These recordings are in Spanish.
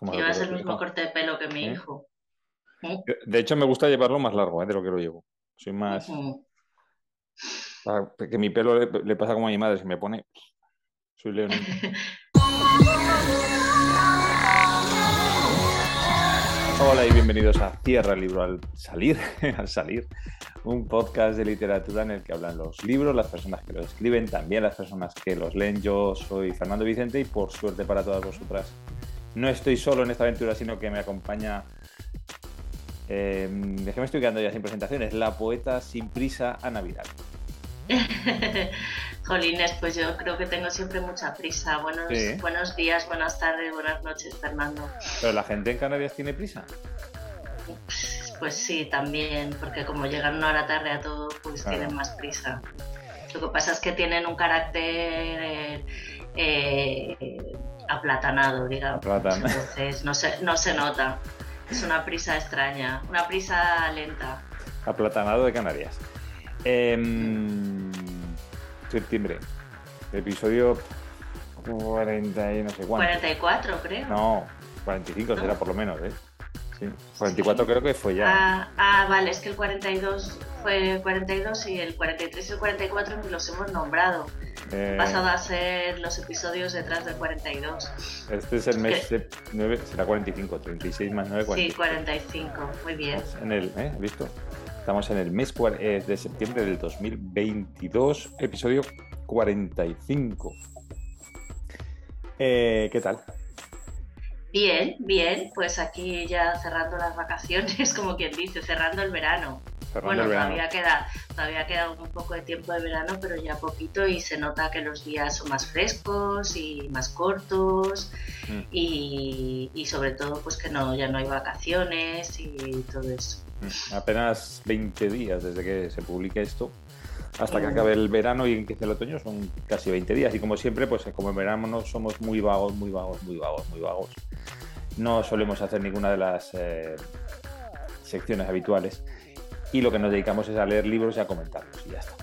Llevas el mismo corte de pelo que mi hijo. De hecho, me gusta llevarlo más largo ¿eh? de lo que lo llevo. Soy más. Que mi pelo le, pasa como a mi madre, se me pone. Soy león. Hola y bienvenidos a Cierra el libro al salir, al salir, un podcast de literatura en el que hablan los libros, las personas que los escriben, también las personas que los leen. Yo soy Fernando Vicente y por suerte para todas vosotras no estoy solo en esta aventura, sino que me acompaña. Eh, es que me estoy quedando ya sin presentaciones. La poeta sin prisa a Navidad. Jolines, pues yo creo que tengo siempre mucha prisa. Buenos, buenos días, buenas tardes, buenas noches, Fernando. ¿Pero la gente en Canarias tiene prisa? Pues sí, también, porque como llegan una hora tarde a todo, pues tienen más prisa. Lo que pasa es que tienen un carácter eh, aplatanado, digamos. Entonces no se, no se nota. Es una prisa extraña, una prisa lenta. Aplatanado de Canarias. Em, septiembre, episodio 40 y no sé cuánto. 44, creo. No, 45 será por lo menos, ¿eh? Sí, 44 creo que fue ya. Ah, ah, vale, es que el 42 fue 42 y el 43 y el 44 los hemos nombrado. Eh, pasado a ser los episodios detrás del 42. Este es el mes 9, será 45, 36 más 9, 45. Sí, 45, muy bien. En el, ¿eh? ¿Visto? Estamos en el mes eh, de septiembre del 2022, episodio 45. Eh, ¿Qué tal? Bien, bien, pues aquí ya cerrando las vacaciones, como quien dice, cerrando el verano bueno, todavía queda, todavía queda un poco de tiempo de verano, pero ya poquito y se nota que los días son más frescos y más cortos mm. y, sobre todo pues que no, ya no hay vacaciones y todo eso. Mm. Apenas 20 días desde que se publique esto hasta que acabe el verano y empiece el otoño son casi 20 días y como siempre pues como en verano no somos muy vagos, muy vagos, muy vagos, muy vagos. No solemos hacer ninguna de las eh, secciones habituales y lo que nos dedicamos es a leer libros y a comentarlos y ya está.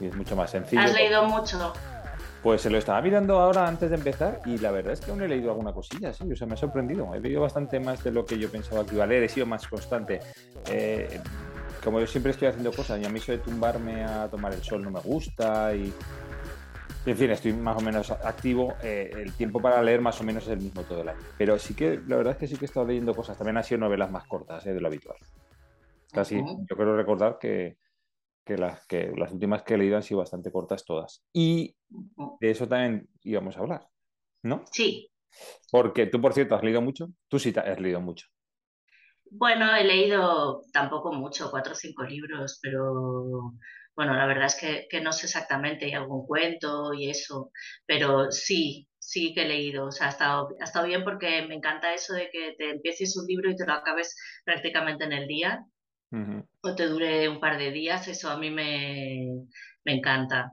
Y es mucho más sencillo. ¿Has leído mucho? Pues se lo estaba mirando ahora antes de empezar y la verdad es que aún he leído alguna cosilla, sí, o sea, me ha sorprendido. He leído bastante más de lo que yo pensaba que iba a leer, he sido más constante. Eh, como yo siempre estoy haciendo cosas y a mí eso de tumbarme a tomar el sol no me gusta y... En fin, estoy más o menos activo. Eh, el tiempo para leer más o menos es el mismo todo el año. Pero sí que, la verdad es que sí que he estado leyendo cosas. También han sido novelas más cortas eh, de lo habitual. Casi, yo quiero recordar que, las, que las últimas que he leído han sido bastante cortas todas. Y de eso también íbamos a hablar, ¿no? Sí. Porque tú, por cierto, has leído mucho. Tú sí has leído mucho. Bueno, he leído tampoco mucho, cuatro o cinco libros, pero bueno, la verdad es que, no sé exactamente, hay algún cuento y eso, pero sí, sí que he leído. O sea, ha estado, ha estado bien porque me encanta eso de que te empieces un libro y te lo acabes prácticamente en el día o te dure un par de días, eso a mí me, encanta.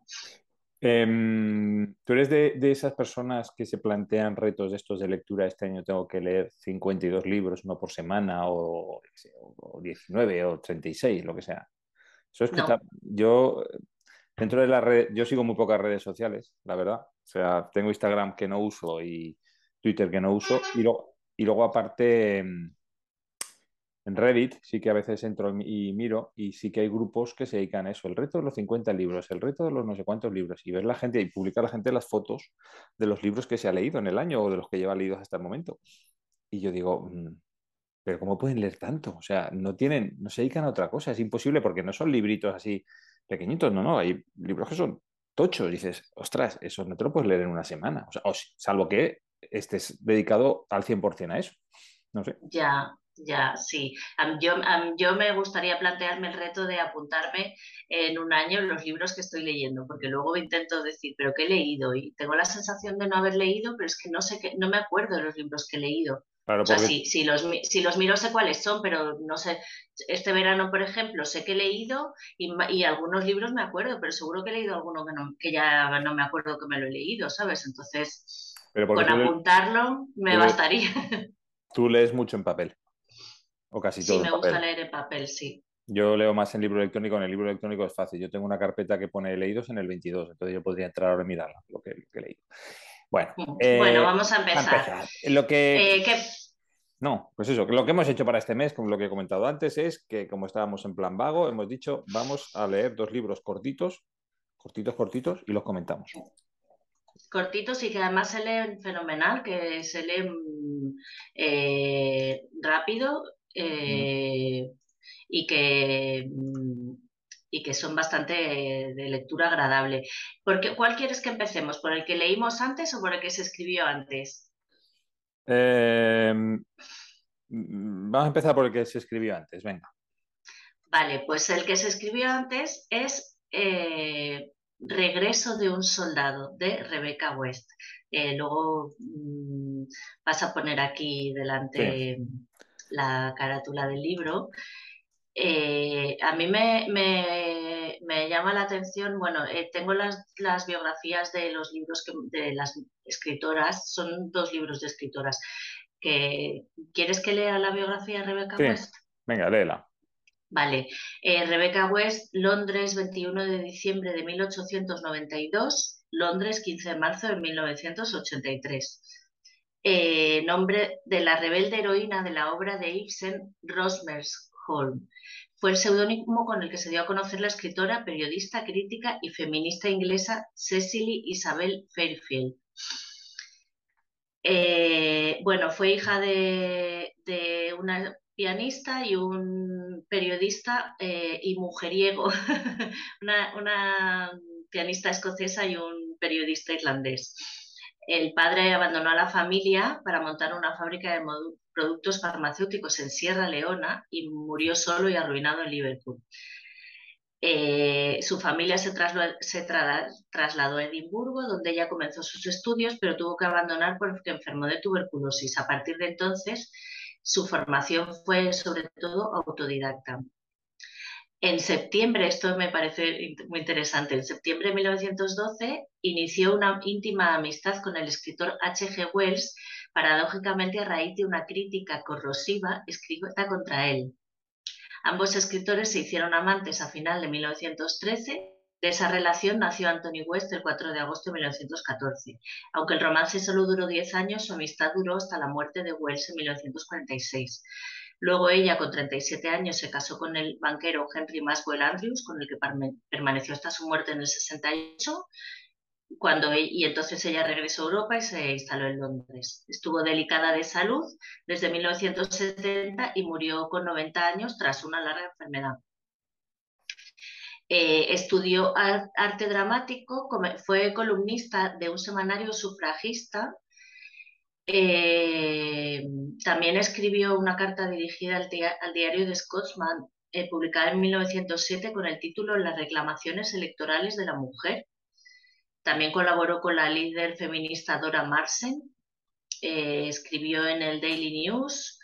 Em, ¿Tú eres de, esas personas que se plantean retos de estos de lectura? Este año tengo que leer 52 libros, uno por semana, o, 19 o 36, lo que sea. Eso es Yo, dentro de la red, yo sigo muy pocas redes sociales, la verdad. O sea, tengo Instagram que no uso y Twitter que no uso. Y luego, y luego aparte, em, en Reddit sí que a veces entro y miro y sí que hay grupos que se dedican a eso, el reto de los 50 libros, el reto de los no sé cuántos libros y ver la gente y publicar la gente las fotos de los libros que se ha leído en el año o de los que lleva leídos hasta el momento. Y yo digo, mm, pero ¿cómo pueden leer tanto? O sea, no tienen, no se dedican a otra cosa, es imposible porque no son libritos así pequeñitos, no, no, hay libros que son tochos, dices, ostras, eso no te lo puedes leer en una semana, o sea, salvo que estés dedicado al 100% a eso. No sé. Ya, ya, sí. Yo, yo me gustaría plantearme el reto de apuntarme en un año los libros que estoy leyendo, porque luego intento decir, pero ¿qué he leído? Y tengo la sensación de no haber leído, pero es que no sé qué, no me acuerdo de los libros que he leído. o sea, si, los, si los miro sé cuáles son, pero no sé. Este verano, por ejemplo, sé que he leído y, y algunos libros me acuerdo, pero seguro que he leído alguno que, no, que ya no me acuerdo que me lo he leído, ¿sabes? Entonces, con apuntarlo me bastaría. Tú lees mucho en papel. O casi todo. Sí, me gusta leer en papel, sí. Yo leo más en libro electrónico. En el libro electrónico es fácil. Yo tengo una carpeta que pone leídos en el 22, entonces yo podría entrar ahora y mirarla, lo que, he leído. Bueno, bueno, eh, vamos a empezar. Lo que... Eh, No, pues eso, lo que hemos hecho para este mes, como lo que he comentado antes, es que como estábamos en plan vago, hemos dicho, vamos a leer dos libros cortitos, cortitos, cortitos, y los comentamos. Cortitos y que además se leen fenomenal, que se leen eh, rápido eh, y que mm, y que son bastante de lectura agradable. Porque, ¿Cuál quieres que empecemos? ¿Por el que leímos antes o por el que se escribió antes? Em, vamos a empezar por el que se escribió antes, venga. Vale, pues el que se escribió antes es eh, Regreso de un soldado de Rebecca West. Eh, luego mm, vas a poner aquí delante la carátula del libro. Eh, a mí me, llama la atención, bueno, eh, tengo las, biografías de los libros de las escritoras, son dos libros de escritoras. Que, ¿Quieres que lea la biografía de Rebecca West? Venga, léela. Vale, eh, Rebecca West, Londres, 21 de diciembre de 1892, Londres, 15 de marzo de 1983. Nombre de la rebelde heroína de la obra de Ibsen, Rosmersholm. Fue el seudónimo con el que se dio a conocer la escritora, periodista, crítica y feminista inglesa Cecily Isabel Fairfield. Eh, bueno, fue hija de, una pianista y un periodista eh, y mujeriego, una, pianista escocesa y un periodista irlandés. El padre abandonó a la familia para montar una fábrica de, productos farmacéuticos en Sierra Leona y murió solo y arruinado en Liverpool. Eh, su familia se, trasladó a Edimburgo, donde ella comenzó sus estudios, pero tuvo que abandonar porque enfermó de tuberculosis. A partir de entonces, su formación fue sobre todo autodidacta. En septiembre, esto me parece muy interesante, en septiembre de 1912 inició una íntima amistad con el escritor H.G. Wells, paradójicamente a raíz de una crítica corrosiva escrita contra él. Ambos escritores se hicieron amantes a final de 1913. De esa relación nació Anthony West el 4 de agosto de 1914. Aunque el romance solo duró 10 años, su amistad duró hasta la muerte de Wells en 1946. Luego ella, con 37 años, se casó con el banquero Henry Maswell Andrews, con el que permaneció hasta su muerte en el 68, cuando, e-, y entonces ella regresó a Europa y se instaló en Londres. Estuvo delicada de salud desde 1970 y murió con 90 años tras una larga enfermedad. Eh, estudió arte dramático, fue columnista de un semanario sufragista eh, también escribió una carta dirigida al, diario de Scotsman, eh, publicada en 1907 con el título Las reclamaciones electorales de la mujer. También colaboró con la líder feminista Dora Marsen, eh, escribió en el Daily News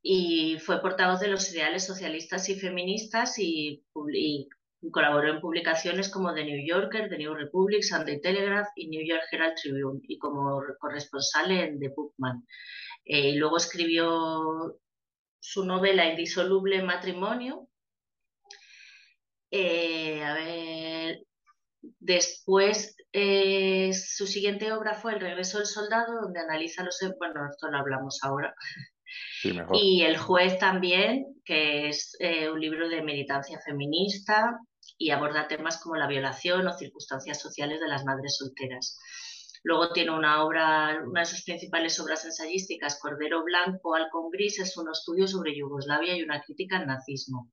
y fue portavoz de los ideales socialistas y feministas y, y Colaboró en publicaciones como The New Yorker, The New Republic, Sunday Telegraph y New York Herald Tribune y como corresponsal en The Bookman. Eh, y luego escribió su novela Indisoluble Matrimonio. Eh, a ver, después eh, su siguiente obra fue El regreso del soldado, donde analiza los... Bueno, esto lo hablamos ahora. Y El juez también, que es un libro de militancia feminista y aborda temas como la violación o circunstancias sociales de las madres solteras. Luego tiene una obra, una de sus principales obras ensayísticas, Cordero Blanco, Halcón Gris, es un estudio sobre Yugoslavia y una crítica al nazismo.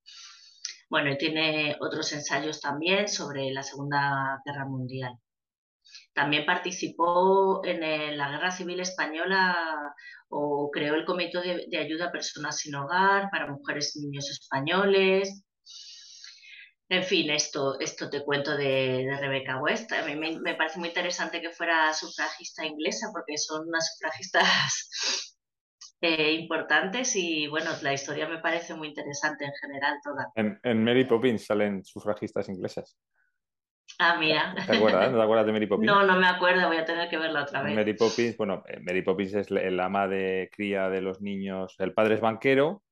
Bueno, y tiene otros ensayos también sobre la Segunda Guerra Mundial. También participó en la Guerra Civil Española o creó el Comité de Ayuda a Personas sin Hogar para Mujeres y Niños Españoles, en fin, esto, esto te cuento de, Rebecca West. A mí me, parece muy interesante que fuera sufragista inglesa porque son unas sufragistas eh, importantes y bueno, la historia me parece muy interesante en general toda. En, Mary Poppins salen sufragistas inglesas. Ah, mira. ¿Te acuerdas? ¿No te acuerdas de Mary Poppins? No, no me acuerdo, voy a tener que verla otra vez. Mary Poppins, bueno, eh, Mary Poppins es el ama de cría de los niños. El padre es banquero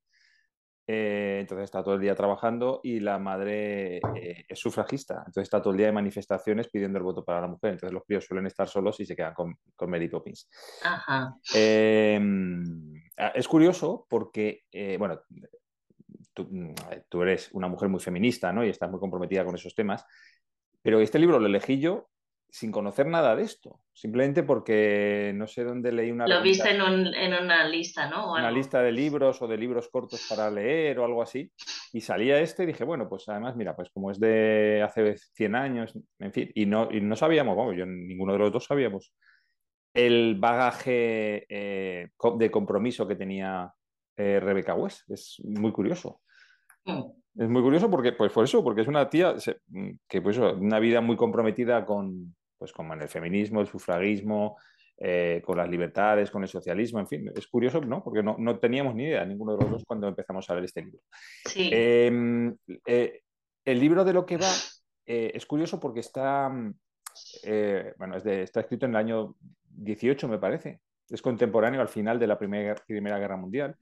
eh, entonces está todo el día trabajando y la madre eh, es sufragista, entonces está todo el día de manifestaciones pidiendo el voto para la mujer. Entonces los críos suelen estar solos y se quedan con, Mary Poppins. Ajá. Em, es curioso porque, eh, bueno, tú, eres una mujer muy feminista, ¿no? Y estás muy comprometida con esos temas, pero este libro lo elegí yo sin conocer nada de esto, simplemente porque no sé dónde leí una... Lo viste en, una lista, ¿no? Una lista de libros o de libros cortos para leer o algo así, y salía este y dije, bueno, pues además, mira, pues como es de hace 100 años, en fin, y no, y no sabíamos, vamos, yo ninguno de los dos sabíamos el bagaje eh, de compromiso que tenía eh, Rebeca West. Es muy curioso. Mm. Es muy curioso porque, pues por eso, porque es una tía que, pues, una vida muy comprometida con, pues, como en el feminismo, el sufragismo, eh, con las libertades, con el socialismo, en fin, es curioso, ¿no? Porque no, teníamos ni idea, ninguno de los dos, cuando empezamos a leer este libro. Em, el libro de lo que va es curioso porque está, bueno, está escrito en el año 18, me parece. Es contemporáneo al final de la Primera, primera Guerra Mundial.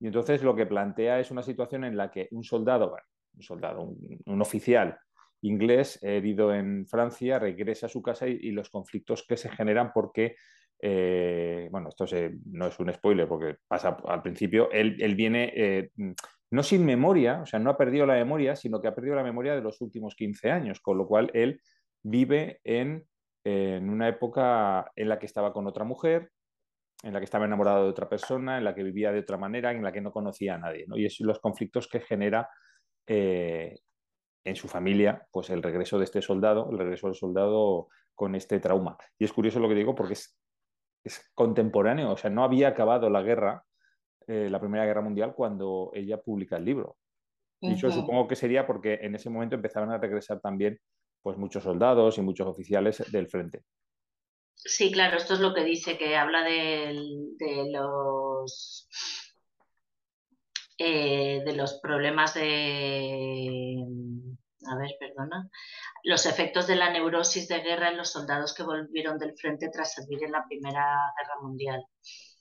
Y entonces lo que plantea es una situación en la que un soldado, un soldado, un, oficial inglés herido en Francia regresa a su casa y, los conflictos que se generan porque, eh, bueno, esto no es un spoiler porque pasa al principio, él, viene eh, no sin memoria, o sea, no ha perdido la memoria, sino que ha perdido la memoria de los últimos 15 años, con lo cual él vive en en una época en la que estaba con otra mujer, en la que estaba enamorado de otra persona, en la que vivía de otra manera, en la que no conocía a nadie. ¿no? Y es los conflictos que genera eh, en su familia, pues el regreso de este soldado, el regreso del soldado con este trauma. Y es curioso lo que digo porque es, contemporáneo, o sea, no había acabado la guerra, eh, la Primera Guerra Mundial, cuando ella publica el libro. Y yo supongo que sería porque en ese momento empezaban a regresar también pues muchos soldados y muchos oficiales del frente. Sí, claro, esto es lo que dice, que habla de, los eh, de los problemas de a ver, perdona, los efectos de la neurosis de guerra en los soldados que volvieron del frente tras servir en la Primera Guerra Mundial.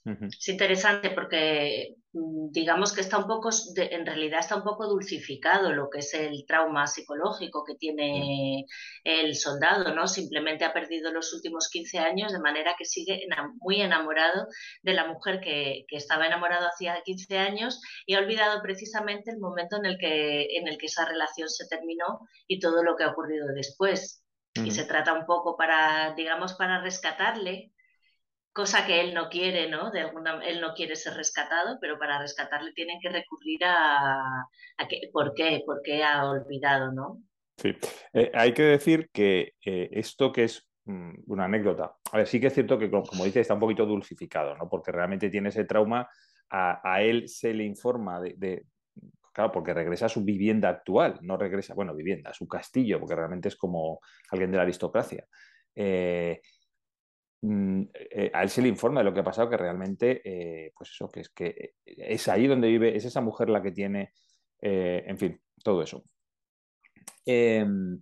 Es interesante porque mm, digamos que está un poco, en realidad está un poco dulcificado lo que es el trauma psicológico que tiene el soldado, ¿no? Simplemente ha perdido los últimos 15 años de manera que sigue muy enamorado de la mujer que, estaba enamorado hacía 15 años y ha olvidado precisamente el momento en el que, en el que esa relación se terminó y todo lo que ha ocurrido después. Y se trata un poco para, digamos, para rescatarle cosa que él no quiere, ¿no? De alguna, él no quiere ser rescatado, pero para rescatarle tienen que recurrir a, que, ¿por qué? ¿Por qué ha olvidado, no? Sí, eh, hay que decir que eh, esto que es mm, una anécdota, a ver, sí que es cierto que, como, dice, está un poquito dulcificado, ¿no? Porque realmente tiene ese trauma, a, él se le informa de, claro, porque regresa a su vivienda actual, no regresa, bueno, vivienda, a su castillo, porque realmente es como alguien de la aristocracia. Eh, a él se le informa de lo que ha pasado, que realmente, eh, pues eso, que es que es ahí donde vive, es esa mujer la que tiene, eh, en fin, todo eso. Em,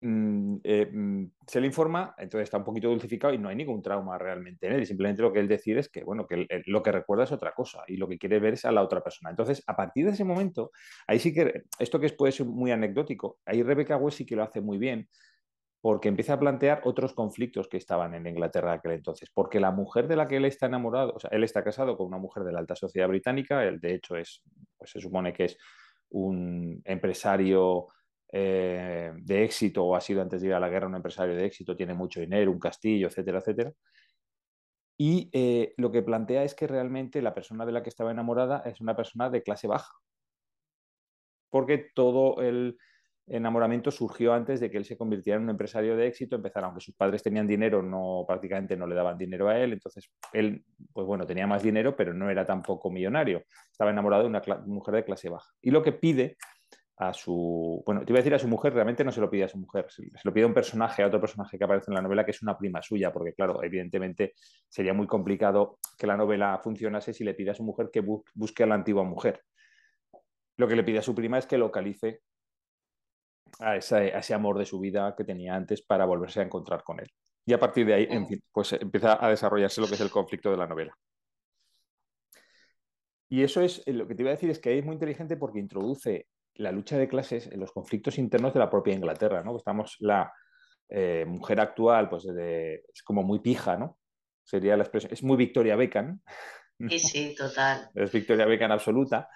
mm, mm, se le informa, entonces está un poquito dulcificado y no hay ningún trauma realmente en él. Simplemente lo que él decide es que, bueno, que lo que recuerda es otra cosa y lo que quiere ver es a la otra persona. Entonces, a partir de ese momento, ahí sí que, esto que puede ser muy anecdótico, ahí Rebecca West sí que lo hace muy bien, porque empieza a plantear otros conflictos que estaban en Inglaterra aquel entonces, porque la mujer de la que él está enamorado, o sea, él está casado con una mujer de la alta sociedad británica, él de hecho es, pues se supone que es un empresario eh, de éxito o ha sido antes de ir a la guerra un empresario de éxito, tiene mucho dinero, un castillo, etcétera, etcétera. Y eh, lo que plantea es que realmente la persona de la que estaba enamorada es una persona de clase baja, porque todo el enamoramiento surgió antes de que él se convirtiera en un empresario de éxito, empezara, aunque sus padres tenían dinero, no prácticamente no le daban dinero a él, entonces él, pues bueno, tenía más dinero, pero no era tampoco millonario, estaba enamorado de una mujer de clase baja. Y lo que pide a su, bueno, te iba a decir a su mujer, realmente no se lo pide a su mujer, se, lo pide a un personaje, a otro personaje que aparece en la novela, que es una prima suya, porque claro, evidentemente sería muy complicado que la novela funcionase si le pide a su mujer que busque a la antigua mujer. Lo que le pide a su prima es que localice a ese, amor de su vida que tenía antes para volverse a encontrar con él. Y a partir de ahí, en fin, pues empieza a desarrollarse lo que es el conflicto de la novela. Y eso es, eh, lo que te iba a decir es que ahí es muy inteligente porque introduce la lucha de clases en los conflictos internos de la propia Inglaterra, ¿no? Estamos, la eh, mujer actual, pues es como muy pija, ¿no? sería la expresión. Es muy Victoria Beckham. Sí, sí, total. Es Victoria Beckham absoluta.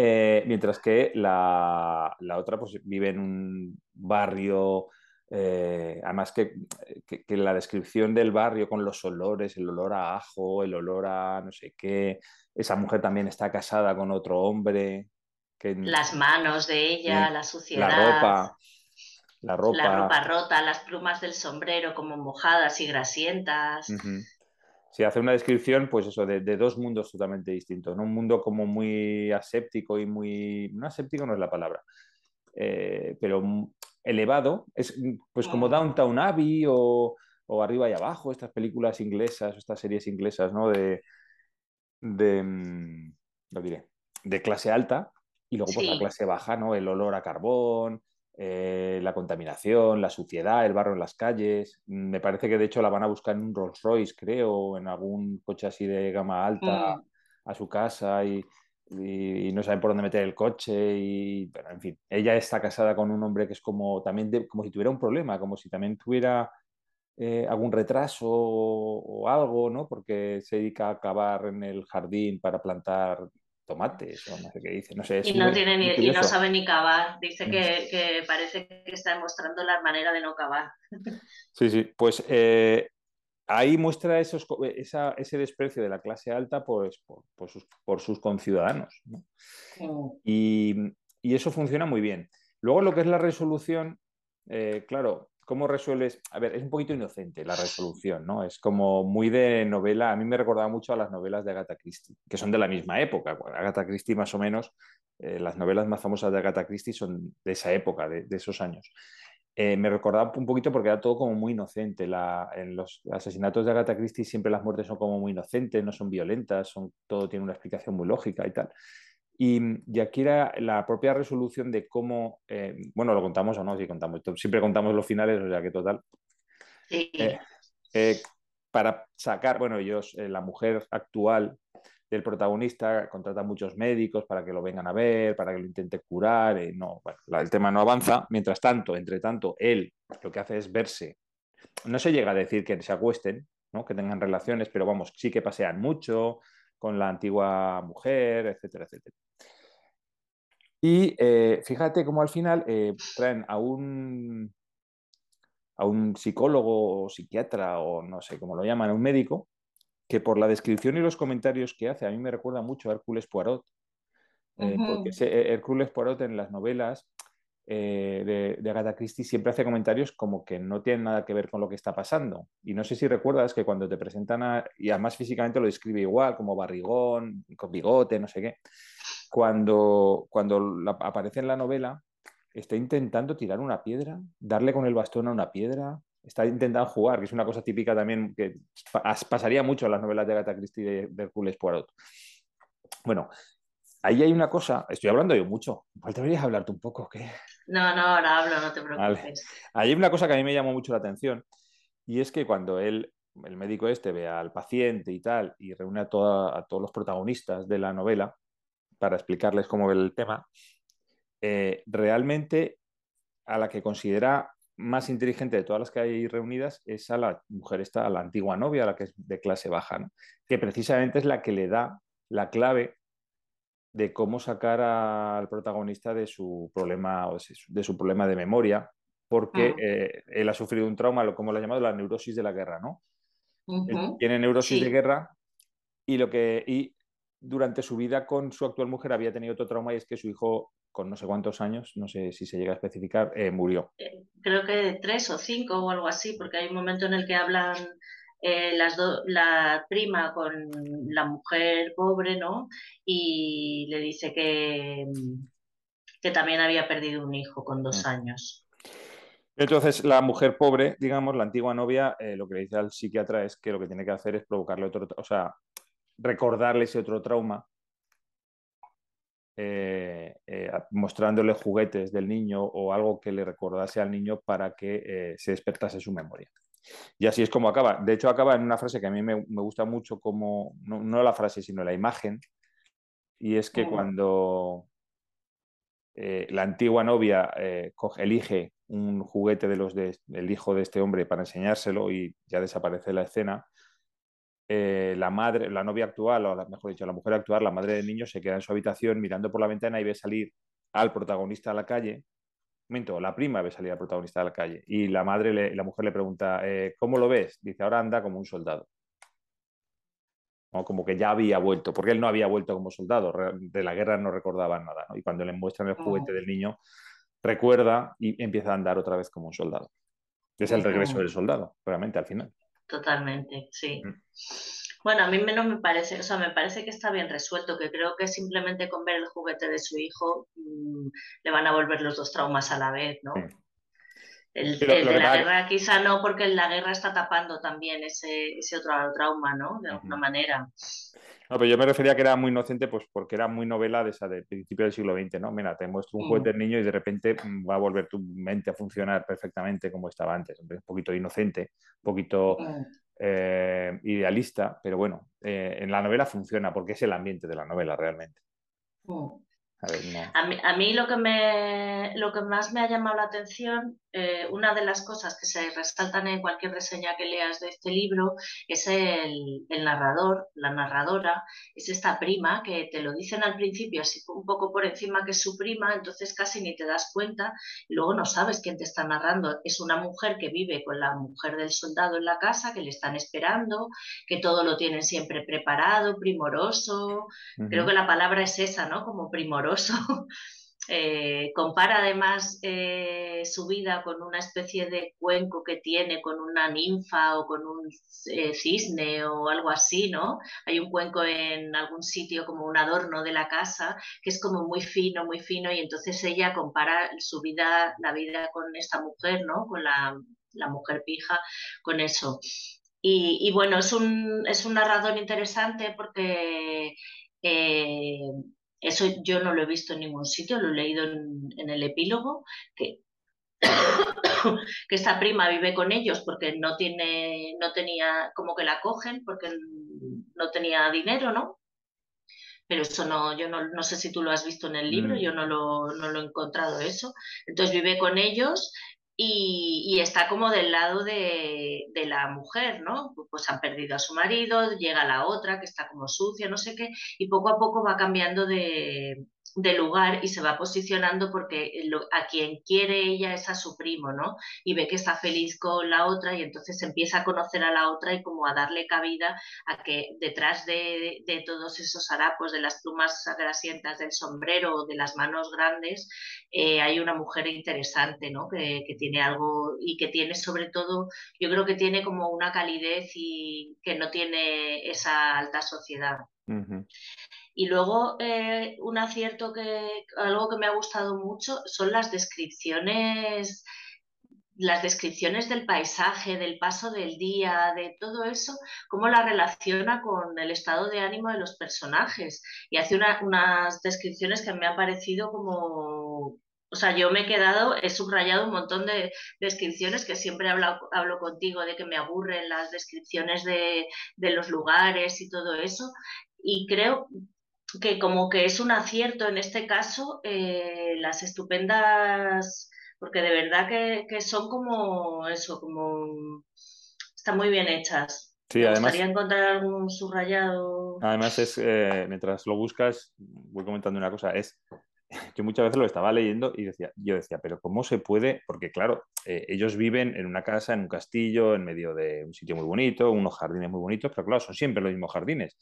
Eh, mientras que la, otra pues, vive en un barrio, eh, además que, que, la descripción del barrio con los olores, el olor a ajo, el olor a no sé qué, esa mujer también está casada con otro hombre. Que, Las manos de ella, la suciedad. La ropa. La ropa. La ropa rota, las plumas del sombrero como mojadas y grasientas. Sí, hace una descripción, pues eso, de, dos mundos totalmente distintos. Un mundo como muy aséptico y muy. No aséptico no es la palabra, eh, pero elevado. Es pues como. Downtown Abbey o, Arriba y Abajo, estas películas inglesas, estas series inglesas, ¿no? De. de mm, lo diré. De clase alta y luego por pues, la clase baja, ¿no? El olor a carbón, eh, la contaminación, la suciedad, el barro en las calles. Me parece que de hecho la van a buscar en un Rolls Royce, creo, en algún coche así de gama alta mm. a su casa y, no saben por dónde meter el coche. Y, en fin, ella está casada con un hombre que es como también como si tuviera un problema, como si también tuviera eh, algún retraso o, algo, ¿no? Porque se dedica a cavar en el jardín para plantar tomates o no sé qué dice. No sé, y, no tiene ni, y no sabe ni cavar. Dice mm. que, parece que está demostrando la manera de no cavar. Sí, sí. Pues eh, ahí muestra esos, ese desprecio de la clase alta pues, por, sus, por sus, conciudadanos. Y, y, eso funciona muy bien. Luego lo que es la resolución, eh, claro, ¿Cómo resuelves? A ver, es un poquito inocente la resolución, ¿no? Es como muy de novela. A mí me recordaba mucho a las novelas de Agatha Christie, que son de la misma época. Agatha Christie, más o menos, eh, las novelas más famosas de Agatha Christie son de esa época, de, esos años. Eh, me recordaba un poquito porque era todo como muy inocente. en los asesinatos de Agatha Christie siempre las muertes son como muy inocentes, no son violentas, son, todo tiene una explicación muy lógica y tal. Y, aquí era la propia resolución de cómo, eh, bueno, lo contamos o no, si contamos, siempre contamos los finales, o sea que total. Eh, eh, para sacar, bueno, ellos, la mujer actual del protagonista contrata muchos médicos para que lo vengan a ver, para que lo intente curar, no, bueno, el tema no avanza. Mientras tanto, entre tanto, él lo que hace es verse, no se llega a decir que se acuesten, ¿no? que tengan relaciones, pero vamos, sí que pasean mucho con la antigua mujer, etcétera, etcétera. Y eh, fíjate cómo al final eh, traen a un, a un psicólogo o psiquiatra o no sé cómo lo llaman, a un médico, que por la descripción y los comentarios que hace, a mí me recuerda mucho a Hércules Poirot, eh, porque Hércules Poirot en las novelas de, de, Agatha Christie siempre hace comentarios como que no tienen nada que ver con lo que está pasando. Y no sé si recuerdas que cuando te presentan, a, y además físicamente lo describe igual, como barrigón, con bigote, no sé qué cuando, cuando aparece en la novela, está intentando tirar una piedra, darle con el bastón a una piedra, está intentando jugar, que es una cosa típica también que pasaría mucho en las novelas de Agatha Christie de, de Hercules Poirot. Bueno, ahí hay una cosa, estoy hablando yo mucho, igual deberías hablarte un poco, ¿qué? No, no, ahora hablo, no te preocupes. Ahí hay una cosa que a mí me llamó mucho la atención, y es que cuando él, el médico este, ve al paciente y tal, y reúne a, a todos los protagonistas de la novela, para explicarles cómo ve el tema, eh, realmente a la que considera más inteligente de todas las que hay reunidas es a la mujer esta, a la antigua novia, a la que es de clase baja, que precisamente es la que le da la clave de cómo sacar al protagonista de su problema, de su problema de memoria, porque ah. eh, él ha sufrido un trauma, lo como lo ha llamado la neurosis de la guerra, ¿no? Tiene neurosis de guerra y lo que y durante su vida con su actual mujer había tenido otro trauma y es que su hijo, con no sé cuántos años, no sé si se llega a especificar, eh, murió. Eh, creo que tres o cinco o algo así, porque hay un momento en el que hablan eh, las la prima con la mujer pobre, ¿no? Y le dice que, que también había perdido un hijo con dos mm. años. Entonces, la mujer pobre, digamos, la antigua novia, lo que le dice al psiquiatra es que lo que tiene que hacer es provocarle otro, o sea, recordarle ese otro trauma, eh, eh, mostrándole juguetes del niño o algo que le recordase al niño para que eh, se despertase su memoria. Y así es como acaba. De hecho, acaba en una frase que a mí me, gusta mucho, como no, la frase, sino la imagen. Y es que cuando la antigua novia elige un juguete de los del hijo de este hombre para enseñárselo y ya desaparece la escena, eh, la madre, la novia actual, o mejor dicho, la mujer actual, la madre del niño, se queda en su habitación mirando por la ventana y ve salir al protagonista a la calle. Momento, la prima ve salir al protagonista a la calle y la madre, la mujer le pregunta, eh, ¿cómo lo ves? Dice, ahora anda como un soldado. Como que ya había vuelto, porque él no había vuelto como soldado, de la guerra no recordaba nada. Y cuando le muestran el juguete del niño, recuerda y empieza a andar otra vez como un soldado. Es el regreso del soldado, realmente, al final. Totalmente, sí. Mm. Bueno, a mí menos me parece, o sea, me parece que está bien resuelto, que creo que simplemente con ver el juguete de su hijo mm, le van a volver los dos traumas a la vez, ¿no? El, de la guerra quizá no, porque la guerra está tapando también ese, ese otro trauma, ¿no? De alguna manera. No, pero yo me refería que era muy inocente, pues porque era muy novela de esa de principio del siglo XX, ¿no? Mira, te muestro un mm. juguete del niño y de repente mm, va a volver tu mente a funcionar perfectamente como estaba antes. Un poquito inocente, un poquito mm. eh, idealista, pero bueno, eh, en la novela funciona porque es el ambiente de la novela realmente. A, mí, lo, que me, lo que más me ha llamado la atención, eh, una de las cosas que se resaltan en cualquier reseña que leas de este libro, es el, narrador, la narradora, es esta prima que te lo dicen al principio así un poco por encima que es su prima, entonces casi ni te das cuenta y luego no sabes quién te está narrando. Es una mujer que vive con la mujer del soldado en la casa, que le están esperando, que todo lo tienen siempre preparado, primoroso. Creo que la palabra es esa, ¿no? Como primoroso Eh, compara además eh, su vida con una especie de cuenco que tiene con una ninfa o con un eh, cisne o algo así, ¿no? Hay un cuenco en algún sitio como un adorno de la casa que es como muy fino, muy fino y entonces ella compara su vida, la vida con esta mujer, ¿no? Con la, mujer pija, con eso. Y, bueno, es un, es un narrador interesante porque eso yo no lo he visto en ningún sitio, lo he leído en, el epílogo, que, que esta prima vive con ellos porque no tiene, no tenía, como que la cogen porque no tenía dinero, ¿no? Pero eso no, yo no, no sé si tú lo has visto en el libro, mm. yo no lo, no lo he encontrado eso. Entonces vive con ellos y, está como del lado de, la mujer, ¿no? Pues han perdido a su marido, llega la otra que está como sucia, no sé qué, y poco a poco va cambiando de, de lugar y se va posicionando porque a quien quiere ella es a su primo, ¿no? Y ve que está feliz con la otra y entonces empieza a conocer a la otra y como a darle cabida a que detrás de, todos esos harapos, de las plumas grasientas del sombrero o de las manos grandes, eh, hay una mujer interesante, ¿no? Que, tiene algo y que tiene sobre todo, yo creo que tiene como una calidez y que no tiene esa alta sociedad. Y luego eh, un acierto que, algo que me ha gustado mucho son las descripciones, las descripciones del paisaje, del paso del día, de todo eso, cómo la relaciona con el estado de ánimo de los personajes. Y hace unas descripciones que me han parecido como o sea, yo me he quedado, he subrayado un montón de descripciones que siempre hablo, hablo contigo de que me aburren las descripciones de, de, los lugares y todo eso. Y creo que como que es un acierto en este caso eh, las estupendas, porque de verdad que, son como eso, como están muy bien hechas. Sí, Me además, gustaría encontrar algún subrayado. Además es, eh, mientras lo buscas, voy comentando una cosa, es yo muchas veces lo estaba leyendo y decía, yo decía, pero ¿cómo se puede? Porque claro, eh, ellos viven en una casa, en un castillo, en medio de un sitio muy bonito, unos jardines muy bonitos, pero claro, son siempre los mismos jardines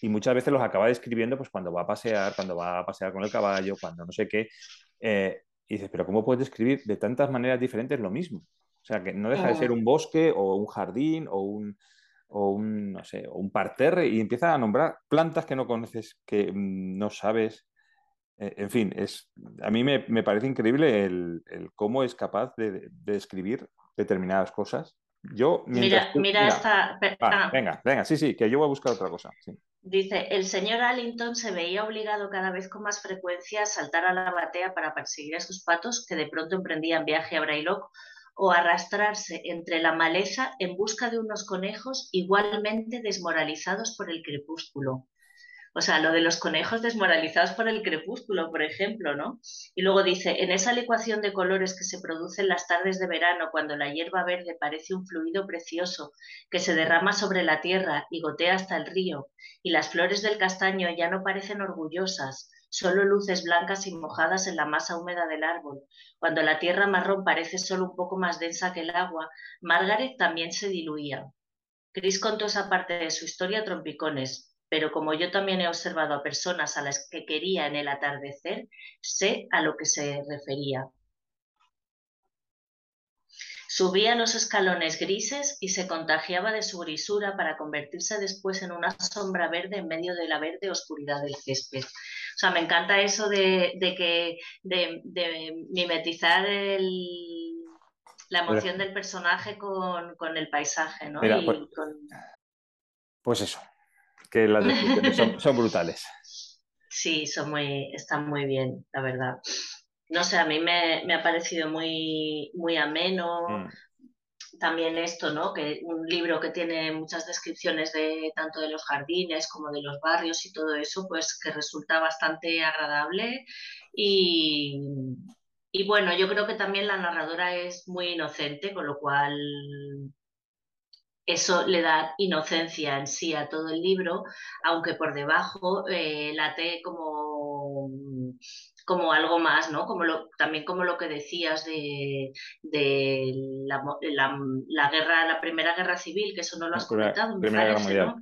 y muchas veces los acaba describiendo pues cuando va a pasear, cuando va a pasear con el caballo, cuando no sé qué. Eh, y dices, pero ¿cómo puedes describir de tantas maneras diferentes lo mismo? O sea, que no deja de ser un bosque o un jardín o un, o un, no sé, un parterre y empieza a nombrar plantas que no conoces, que mm, no sabes. Eh, en fin, es, a mí me, parece increíble el, cómo es capaz de, describir determinadas cosas. Yo, mira, mira, esta... Ah. venga, venga, sí, sí, que yo voy a buscar otra cosa. Sí. Dice, el señor Allington se veía obligado cada vez con más frecuencia a saltar a la batea para perseguir a sus patos que de pronto emprendían viaje a Braylock o arrastrarse entre la maleza en busca de unos conejos igualmente desmoralizados por el crepúsculo. O sea, lo de los conejos desmoralizados por el crepúsculo, por ejemplo, ¿no? Y luego dice, en esa licuación de colores que se produce en las tardes de verano, cuando la hierba verde parece un fluido precioso que se derrama sobre la tierra y gotea hasta el río, y las flores del castaño ya no parecen orgullosas, solo luces blancas y mojadas en la masa húmeda del árbol. Cuando la tierra marrón parece solo un poco más densa que el agua, Margaret también se diluía. Chris contó esa parte de su historia trompicones, pero como yo también he observado a personas a las que quería en el atardecer, sé a lo que se refería. Subía los escalones grises y se contagiaba de su grisura para convertirse después en una sombra verde en medio de la verde oscuridad del césped. O sea, me encanta eso de, que de, mimetizar la emoción del personaje con, el paisaje, ¿no? Pues, pues, eso, que las descripciones son, brutales. Sí, son muy, están muy bien, la verdad. No sé, a mí me, ha parecido muy, muy ameno, mm también esto, ¿no? Que un libro que tiene muchas descripciones de tanto de los jardines como de los barrios y todo eso, pues que resulta bastante agradable y, y bueno, yo creo que también la narradora es muy inocente, con lo cual eso le da inocencia en sí a todo el libro, aunque por debajo eh, late como como algo más, ¿no? Como lo, también como lo que decías de, la, guerra, la primera guerra civil, que eso no lo has comentado, primera guerra mundial.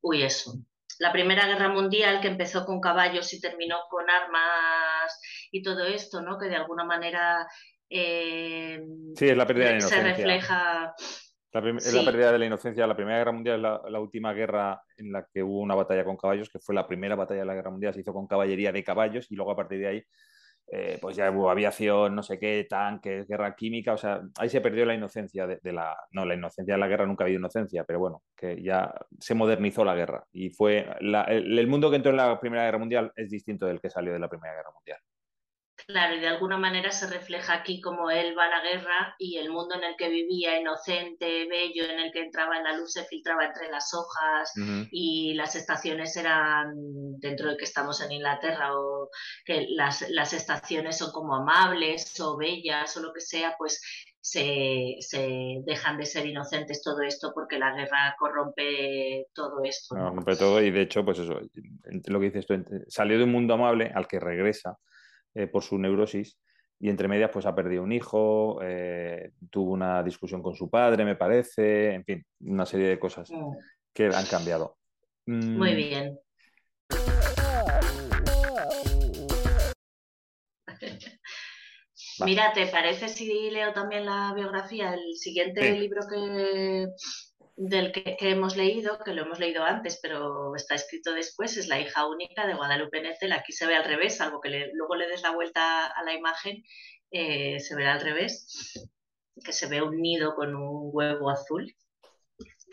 Uy, eso. La primera guerra mundial que empezó con caballos y terminó con armas y todo esto, ¿no? Que de alguna manera eh, sí, es la pérdida de se refleja es la pérdida de la inocencia. La Primera Guerra Mundial es la, última guerra en la que hubo una batalla con caballos, que fue la primera batalla de la Guerra Mundial, se hizo con caballería de caballos y luego a partir de ahí, eh, pues ya hubo aviación, no sé qué, tanques, guerra química, o sea, ahí se perdió la inocencia de, la... No, la inocencia de la guerra nunca ha habido inocencia, pero bueno, que ya se modernizó la guerra y fue... el mundo que entró en la Primera Guerra Mundial es distinto del que salió de la Primera Guerra Mundial. Claro, y de alguna manera se refleja aquí como él va a la guerra y el mundo en el que vivía, inocente, bello, en el que entraba en la luz, se filtraba entre las hojas y las estaciones eran, dentro de que estamos en Inglaterra, o que las, las estaciones son como amables o bellas o lo que sea, pues se, se, dejan de ser inocentes todo esto porque la guerra corrompe todo esto. Corrompe todo y de hecho, pues eso, lo que dices tú, salió de un mundo amable al que regresa eh, por su neurosis y entre medias pues ha perdido un hijo, eh, tuvo una discusión con su padre, me parece, en fin, una serie de cosas mm. que han cambiado. Muy mm. bien. Mira, ¿te parece si leo también la biografía? El siguiente libro que, del que, hemos leído, que lo hemos leído antes, pero está escrito después, es La hija única de Guadalupe Nettel. Aquí se ve al revés, salvo que luego le des la vuelta a la imagen, eh, se ve al revés, que se ve un nido con un huevo azul.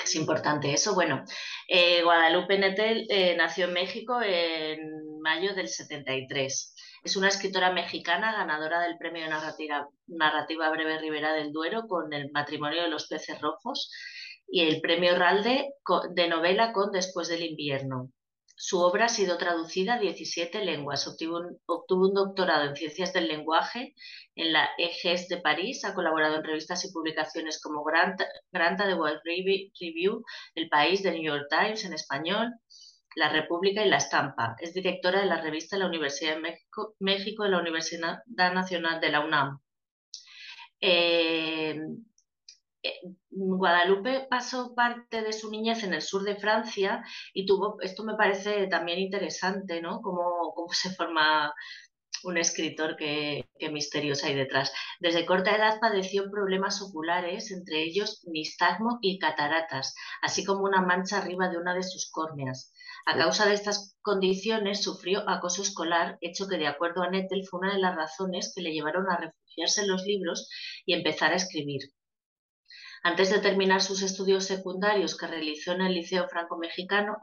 Es importante eso. Bueno, eh, Guadalupe Nettel eh, nació en México en mayo del 73. Es una escritora mexicana ganadora del premio narrativa, narrativa Breve Rivera del Duero con el matrimonio de los peces rojos y el premio Ralde de novela con Después del invierno. Su obra ha sido traducida a 17 lenguas. Obtuvo un, doctorado en Ciencias del Lenguaje en la EGES de París. Ha colaborado en revistas y publicaciones como Granta, de World Review, El País de New York Times en español, La República y La Estampa. Es directora de la revista de la Universidad de México, México de la Universidad Nacional de la UNAM. Eh, Guadalupe pasó parte de su niñez en el sur de Francia y tuvo, esto me parece también interesante, ¿no? Cómo, cómo se forma un escritor que, misterioso hay detrás. Desde corta edad padeció problemas oculares, entre ellos nistagmo y cataratas, así como una mancha arriba de una de sus córneas. A causa de estas condiciones sufrió acoso escolar, hecho que de acuerdo a Nettel fue una de las razones que le llevaron a refugiarse en los libros y empezar a escribir. Antes de terminar sus estudios secundarios que realizó en el Liceo Franco-Mexicano,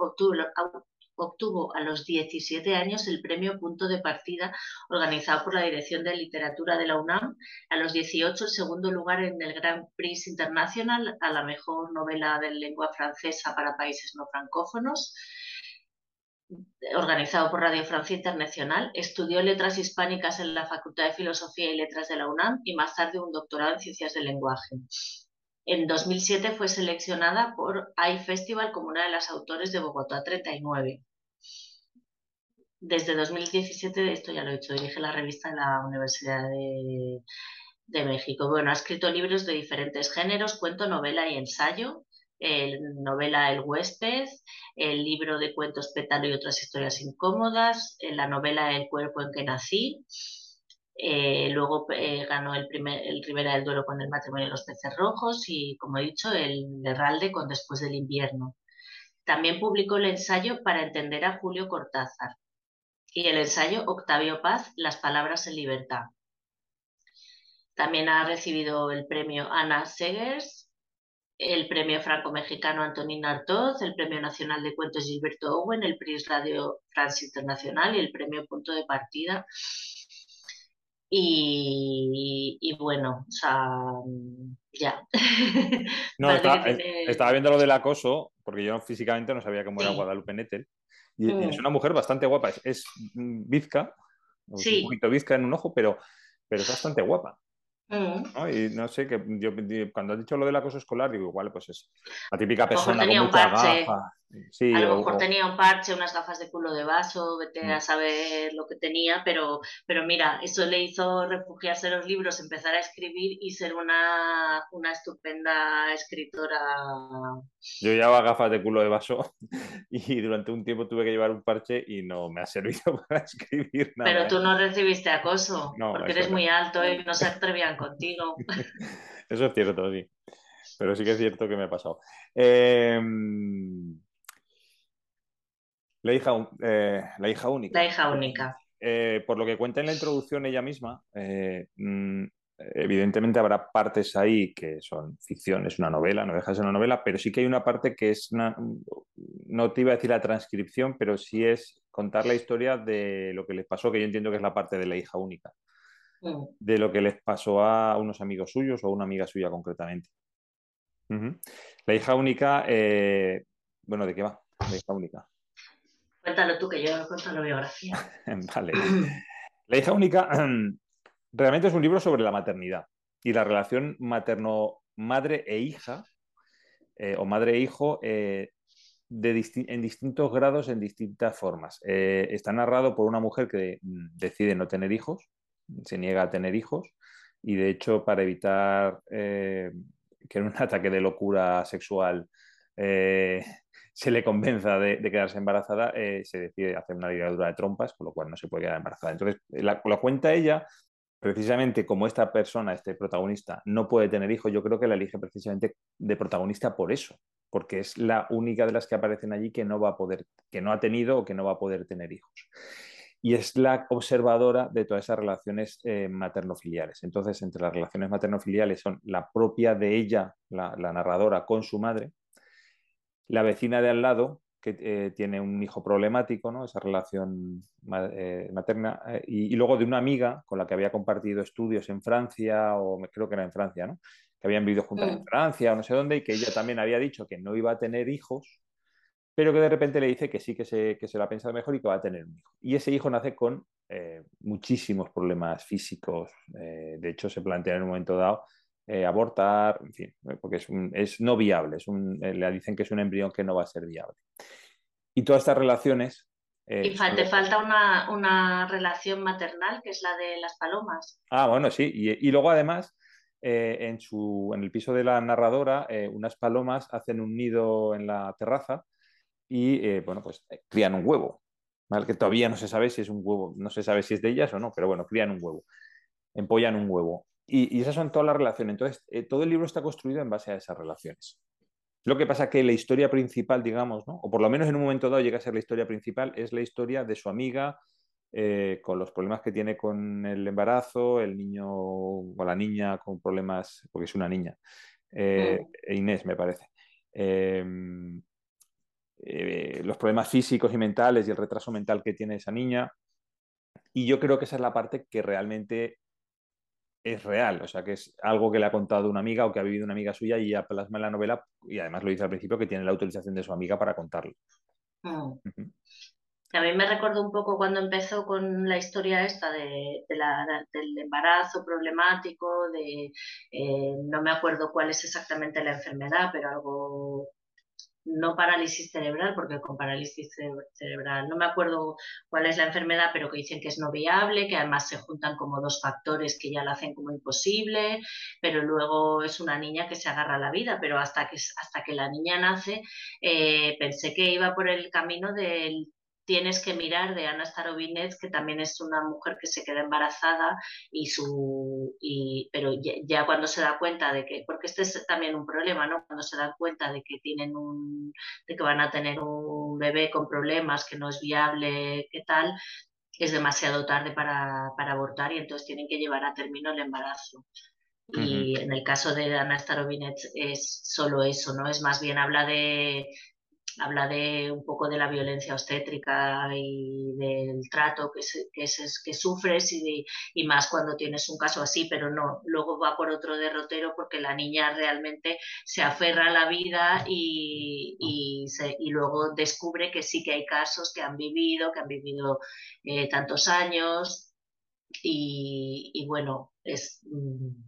obtuvo, a los 17 años el premio Punto de Partida organizado por la Dirección de Literatura de la UNAM, a los 18 el segundo lugar en el Grand Prix Internacional a la mejor novela de lengua francesa para países no francófonos organizado por Radio Francia Internacional. Estudió letras hispánicas en la Facultad de Filosofía y Letras de la UNAM y más tarde un doctorado en Ciencias del Lenguaje. En 2007 fue seleccionada por iFestival como una de las autores de Bogotá 39. Desde 2017, esto ya lo he dicho, dirige la revista de la Universidad de, de México. Bueno, ha escrito libros de diferentes géneros, cuento, novela y ensayo, el novela El huésped, el libro de cuentos Pétalo y otras historias incómodas, la novela El cuerpo en que nací. Eh, luego eh, ganó el, primer, el Rivera del Duelo con el matrimonio de los peces rojos y, como he dicho, el Herralde con Después del invierno. También publicó el ensayo Para entender a Julio Cortázar y el ensayo Octavio Paz, Las palabras en libertad. También ha recibido el premio Ana Segers el Premio Franco-Mexicano Antonín Artoz, el Premio Nacional de Cuentos Gilberto Owen, el PRIS Radio France Internacional y el Premio Punto de Partida. Y, bueno, o sea, ya. No, estaba viendo lo del acoso, porque yo físicamente no sabía cómo era Guadalupe Nettel. Y, es mm. una mujer bastante guapa, es, bizca, un poquito bizca en un ojo, pero, pero es bastante guapa. Mm. Y no sé, que yo cuando has dicho lo del acoso escolar, digo, igual, pues es la típica persona con mucha gafa. A lo mejor tenía un parche, unas gafas de culo de vaso, vete a mm. saber lo que tenía, pero, pero mira, eso le hizo refugiarse en los libros, empezar a escribir y ser una, una estupenda escritora. Yo llevaba gafas de culo de vaso y durante un tiempo tuve que llevar un parche y no me ha servido para escribir nada. Pero tú ¿eh? no recibiste acoso, porque eres muy alto y no se atrevían contigo. Eso es cierto, sí. Pero sí que es cierto que me ha pasado. Em, la, hija, eh, la hija única. La hija única. Eh, por lo que cuenta en la introducción ella misma, eh, mm, evidentemente habrá partes ahí que son ficción, es una novela, no deja de ser una novela, pero sí que hay una parte que es una, no te iba a decir la transcripción, pero sí es contar la historia de lo que les pasó, que yo entiendo que es la parte de la hija única. Mm. de lo que les pasó a unos amigos suyos o a una amiga suya concretamente. La hija única, bueno, ¿de qué va? La hija única. Cuéntalo tú, que yo cuento la biografía. vale. La hija única realmente es un libro sobre la maternidad y la relación materno-madre e hija, eh, o madre e hijo, eh, en distintos grados, en distintas formas. está narrado por una mujer que mm, decide no tener hijos, se niega a tener hijos y de hecho para evitar eh, que en un ataque de locura sexual eh, se le convenza de, quedarse embarazada, eh, se decide hacer una ligadura de trompas, con lo cual no se puede quedar embarazada. Entonces, la, lo cuenta ella, precisamente como esta persona, este protagonista, no puede tener hijos, yo creo que la elige precisamente de protagonista por eso, porque es la única de las que aparecen allí que no va a poder, que no ha tenido o que no va a poder tener hijos y es la observadora de todas esas relaciones eh, materno-filiales. Entonces, entre las relaciones materno-filiales son la propia de ella, la, narradora, con su madre, la vecina de al lado, que eh, tiene un hijo problemático, ¿no? esa relación eh, materna, y, luego de una amiga con la que había compartido estudios en Francia, o creo que era en Francia, ¿no? que habían vivido juntas en mm. Francia o no sé dónde, y que ella también había dicho que no iba a tener hijos pero que de repente le dice que sí, que se, que se lo ha pensado mejor y que va a tener un hijo. Y ese hijo nace con eh, muchísimos problemas físicos. Eh, de hecho, se plantea en un momento dado eh, abortar, en fin, porque es, es no viable. Es un, le dicen que es un embrión que no va a ser viable. Y todas estas relaciones... y te falta una, una, relación maternal, que es la de las palomas. Ah, bueno, sí. Y, y luego, además, en, su, en el piso de la narradora, unas palomas hacen un nido en la terraza y eh, bueno, pues eh, crían un huevo, ¿vale? que todavía no se sabe si es un huevo, no se sabe si es de ellas o no, pero bueno, crían un huevo, empollan un huevo. Y, esas son todas las relaciones. Entonces, eh, todo el libro está construido en base a esas relaciones. Lo que pasa que la historia principal, digamos, ¿no? o por lo menos en un momento dado llega a ser la historia principal, es la historia de su amiga con los problemas que tiene con el embarazo, el niño o la niña con problemas, porque es una niña, mm. Inés me parece. Em, eh, los problemas físicos y mentales y el retraso mental que tiene esa niña. Y yo creo que esa es la parte que realmente es real, o sea, que es algo que le ha contado una amiga o que ha vivido una amiga suya y ya plasma en la novela y además lo dice al principio que tiene la autorización de su amiga para contarlo. Mm. A mí me recordó un poco cuando empezó con la historia esta de, la, del embarazo problemático, de eh, no me acuerdo cuál es exactamente la enfermedad, pero algo no parálisis cerebral, porque con parálisis cerebral no me acuerdo cuál es la enfermedad, pero que dicen que es no viable, que además se juntan como dos factores que ya la hacen como imposible, pero luego es una niña que se agarra a la vida, pero hasta que, hasta que la niña nace eh, pensé que iba por el camino del tienes que mirar de Ana Starobinet, que también es una mujer que se queda embarazada y su y, pero ya, cuando se da cuenta de que, porque este es también un problema, ¿no? Cuando se dan cuenta de que tienen un, de que van a tener un bebé con problemas, que no es viable, qué tal, es demasiado tarde para, para abortar y entonces tienen que llevar a término el embarazo. Y en el caso de Ana Starobinet es solo eso, ¿no? Es más bien habla de, habla de un poco de la violencia obstétrica y del trato que, que sufres y, más cuando tienes un caso así, pero no, luego va por otro derrotero porque la niña realmente se aferra a la vida se, y luego descubre que sí que hay casos que han vivido, que han vivido eh, tantos años y, bueno, es... Mm,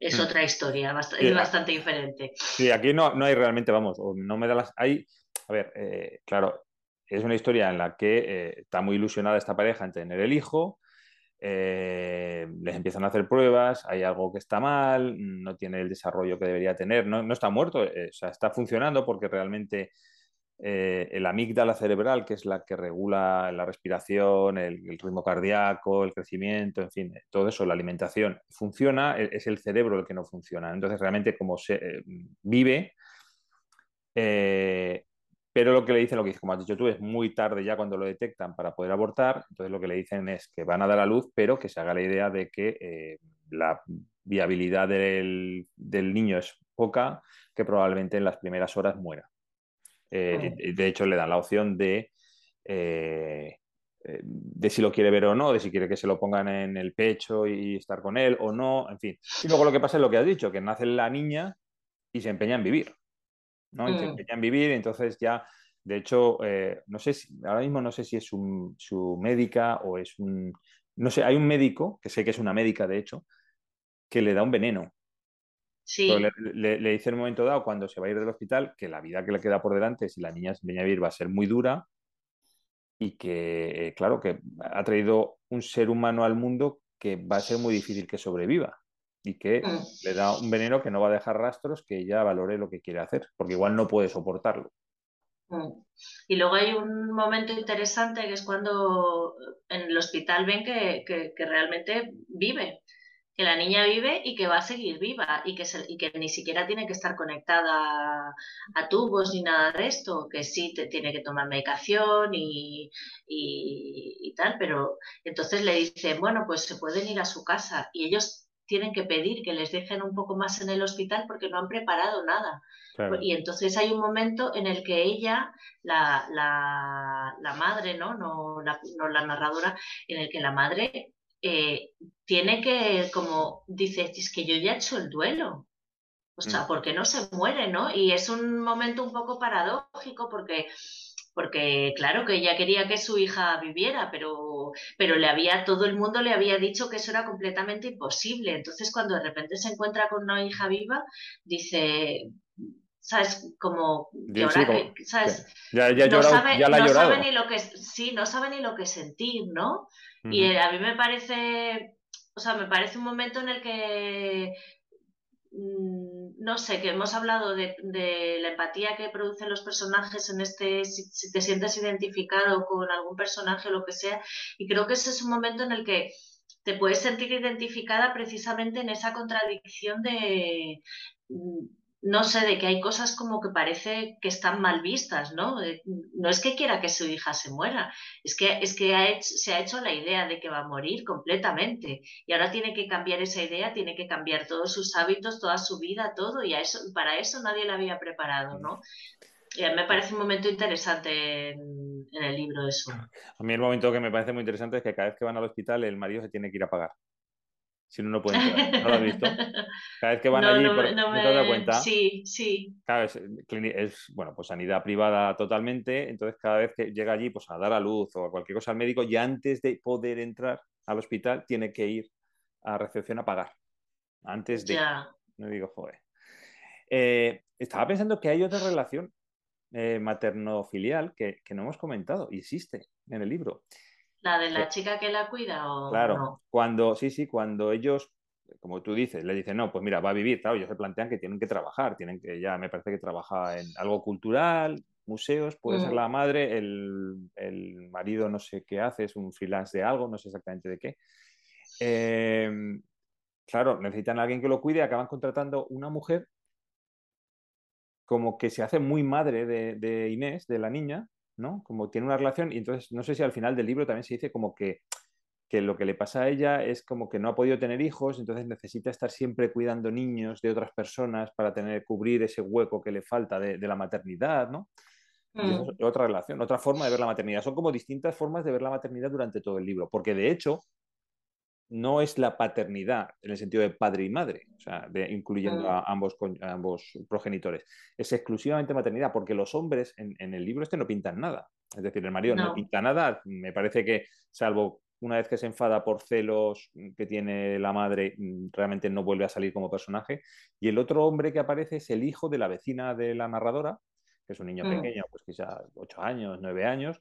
es otra historia, bastante, bastante diferente. Sí, aquí no, no hay realmente, vamos, no me da las... Hay, a ver, eh, claro, es una historia en la que eh, está muy ilusionada esta pareja en tener el hijo, eh, les empiezan a hacer pruebas, hay algo que está mal, no tiene el desarrollo que debería tener, no, no está muerto, o sea, está funcionando porque realmente eh, el amígdala cerebral, que es la que regula la respiración, el, ritmo cardíaco, el crecimiento, en fin, todo eso, la alimentación, funciona, e, es el cerebro el que no funciona. Entonces, realmente, como se eh, vive, eh, pero lo que le dicen, lo que como has dicho tú, es muy tarde ya cuando lo detectan para poder abortar. Entonces, lo que le dicen es que van a dar a luz, pero que se haga la idea de que la viabilidad del niño es poca, que probablemente en las primeras horas muera. Eh, de hecho, le dan la opción de, eh, eh, de si lo quiere ver o no, de si quiere que se lo pongan en el pecho y estar con él o no, en fin. Y luego lo que pasa es lo que has dicho, que nace la niña y se empeña en vivir. ¿no? Y se mm. empeña en vivir, entonces ya, de hecho, no sé si, ahora mismo no sé si es su médica o es un... No sé, hay un médico, que sé que es una médica, de hecho, que le da un veneno le, dice en un momento dado, cuando se va a ir del hospital, que la vida que le queda por delante, si la niña se empeña a vivir, va a ser muy dura y que, eh, claro, que ha traído un ser humano al mundo que va a ser muy difícil que sobreviva y que mm. le da un veneno que no va a dejar rastros, que ella valore lo que quiere hacer, porque igual no puede soportarlo. Mm. Y luego hay un momento interesante que es cuando en el hospital ven que, que realmente vive que la niña vive y que va a seguir viva y que, y que ni siquiera tiene que estar conectada a, tubos ni nada de esto, que sí te, tiene que tomar medicación y, y, tal, pero entonces le dicen, bueno, pues se pueden ir a su casa y ellos tienen que pedir que les dejen un poco más en el hospital porque no han preparado nada. Y entonces hay un momento en el que ella, la, la, la madre, ¿no? No, la, no la narradora, en el que la madre eh, tiene que, como dice, es que yo ya he hecho el duelo. O sea, mm. porque no se muere, no? Y es un momento un poco paradójico porque, porque claro que ella quería que su hija viviera, pero, pero le había, todo el mundo le había dicho que eso era completamente imposible. Entonces, cuando de repente se encuentra con una hija viva, dice, ¿sabes? Como, ¿sabes? Ya, ya, no, sabe, ya la no sabe ni lo que, sí, no sabe ni lo que sentir, ¿no? Y a mí me parece, o sea, me parece un momento en el que, mm, no sé, que hemos hablado de, la empatía que producen los personajes en este, si, te sientes identificado con algún personaje o lo que sea, y creo que ese es un momento en el que te puedes sentir identificada precisamente en esa contradicción de mm, no sé, de que hay cosas como que parece que están mal vistas, ¿no? No es que quiera que su hija se muera, es que, es que se ha hecho la idea de que va a morir completamente y ahora tiene que cambiar esa idea, tiene que cambiar todos sus hábitos, toda su vida, todo y a eso, para eso nadie la había preparado, ¿no? Y me parece un momento interesante en, en el libro eso. A mí el momento que me parece muy interesante es que cada vez que van al hospital el marido se tiene que ir a pagar. Si no, no puede entrar. ¿No lo has visto? Cada vez que van allí, por, no me... te cuenta? Sí, sí. Claro, es, es, bueno, pues sanidad privada totalmente, entonces cada vez que llega allí, pues a dar a luz o a cualquier cosa al médico, y antes de poder entrar al hospital, tiene que ir a recepción a pagar. Antes de... Ya. No digo, joder. Eh, estaba pensando que hay otra relación eh, materno-filial que, no hemos comentado y existe en el libro. ¿La de la chica que la cuida o Claro, cuando, sí, sí, cuando ellos, como tú dices, le dicen, no, pues mira, va a vivir, claro, ellos se plantean que tienen que trabajar, tienen que, ya me parece que trabaja en algo cultural, museos, puede ser mm. la madre, el, marido no sé qué hace, es un freelance de algo, no sé exactamente de qué. Em, claro, necesitan a alguien que lo cuide, acaban contratando una mujer como que se hace muy madre de, Inés, de la niña, ¿no? Como tiene una relación y entonces no sé si al final del libro también se dice como que, lo que le pasa a ella es como que no ha podido tener hijos, entonces necesita estar siempre cuidando niños de otras personas para tener, cubrir ese hueco que le falta de, la maternidad, ¿no? Mm. otra relación, otra forma de ver la maternidad. Son como distintas formas de ver la maternidad durante todo el libro, porque de hecho no es la paternidad en el sentido de padre y madre, o sea, incluyendo a ambos, ambos progenitores. Es exclusivamente maternidad, porque los hombres en, el libro este no pintan nada. Es decir, el marido no. pinta nada. Me parece que, salvo una vez que se enfada por celos que tiene la madre, realmente no vuelve a salir como personaje. Y el otro hombre que aparece es el hijo de la vecina de la narradora, que es un niño mm. pequeño, pues quizá ocho años, nueve años,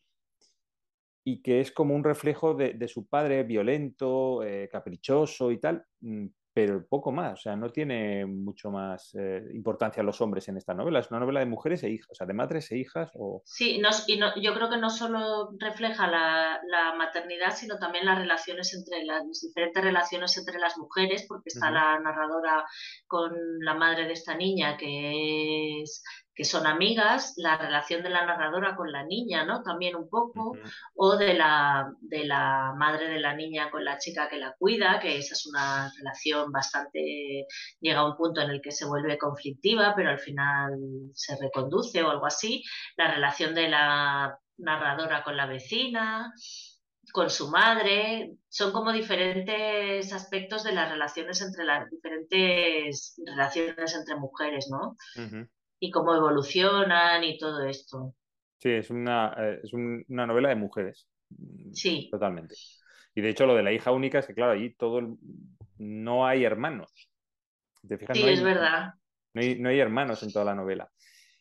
y que es como un reflejo de, su padre violento, eh, caprichoso y tal, mm, pero poco más, o sea, no tiene mucho más eh, importancia los hombres en esta novela, es una novela de mujeres e hijas, o sea, de madres e hijas. O... Sí, no, y no, yo creo que no solo refleja la, maternidad, sino también las relaciones entre las, diferentes relaciones entre las mujeres, porque está la narradora con la madre de esta niña, que es que son amigas, la relación de la narradora con la niña, ¿no? También un poco, o de la, de la madre de la niña con la chica que la cuida, que esa es una relación bastante, llega a un punto en el que se vuelve conflictiva, pero al final se reconduce o algo así, la relación de la narradora con la vecina, con su madre, son como diferentes aspectos de las relaciones entre las diferentes relaciones entre mujeres, ¿no? Y cómo evolucionan y todo esto. Sí, es una, eh, es una novela de mujeres. Sí. Totalmente. Y de hecho lo de la hija única es que, claro, allí todo no hay hermanos. ¿Te fijas? Sí, es verdad. No hay, no hay, hermanos en toda la novela.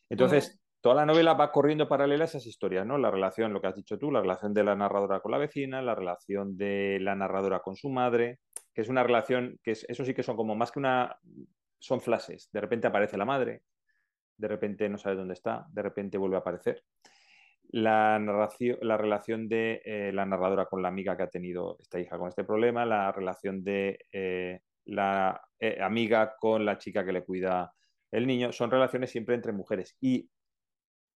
Entonces, toda la novela va corriendo paralela a esas historias, ¿no? La relación, lo que has dicho tú, la relación de la narradora con la vecina, la relación de la narradora con su madre, que es una relación que es, eso sí que son como más que una, son flashes. De repente aparece la madre, de repente no sabe dónde está, de repente vuelve a aparecer. La, narración, la relación de eh, la narradora con la amiga que ha tenido esta hija con este problema, la relación de eh, la eh, amiga con la chica que le cuida el niño, son relaciones siempre entre mujeres. Y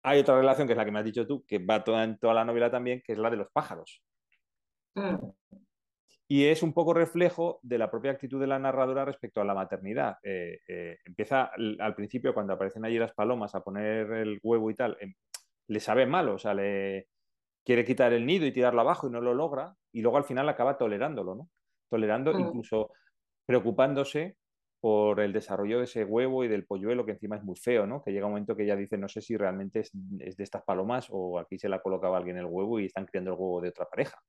hay otra relación, que es la que me has dicho tú, que va toda en toda la novela también, que es la de los pájaros. Mm. Y es un poco reflejo de la propia actitud de la narradora respecto a la maternidad. Eh, eh, empieza al principio, cuando aparecen allí las palomas a poner el huevo y tal, em, le sabe mal, o sea, le quiere quitar el nido y tirarlo abajo y no lo logra, y luego al final acaba tolerándolo, ¿no? Tolerando, mm. incluso preocupándose por el desarrollo de ese huevo y del polluelo, que encima es muy feo, ¿no? Que llega un momento que ella dice, no sé si realmente es, es de estas palomas o aquí se la colocaba alguien el huevo y están criando el huevo de otra pareja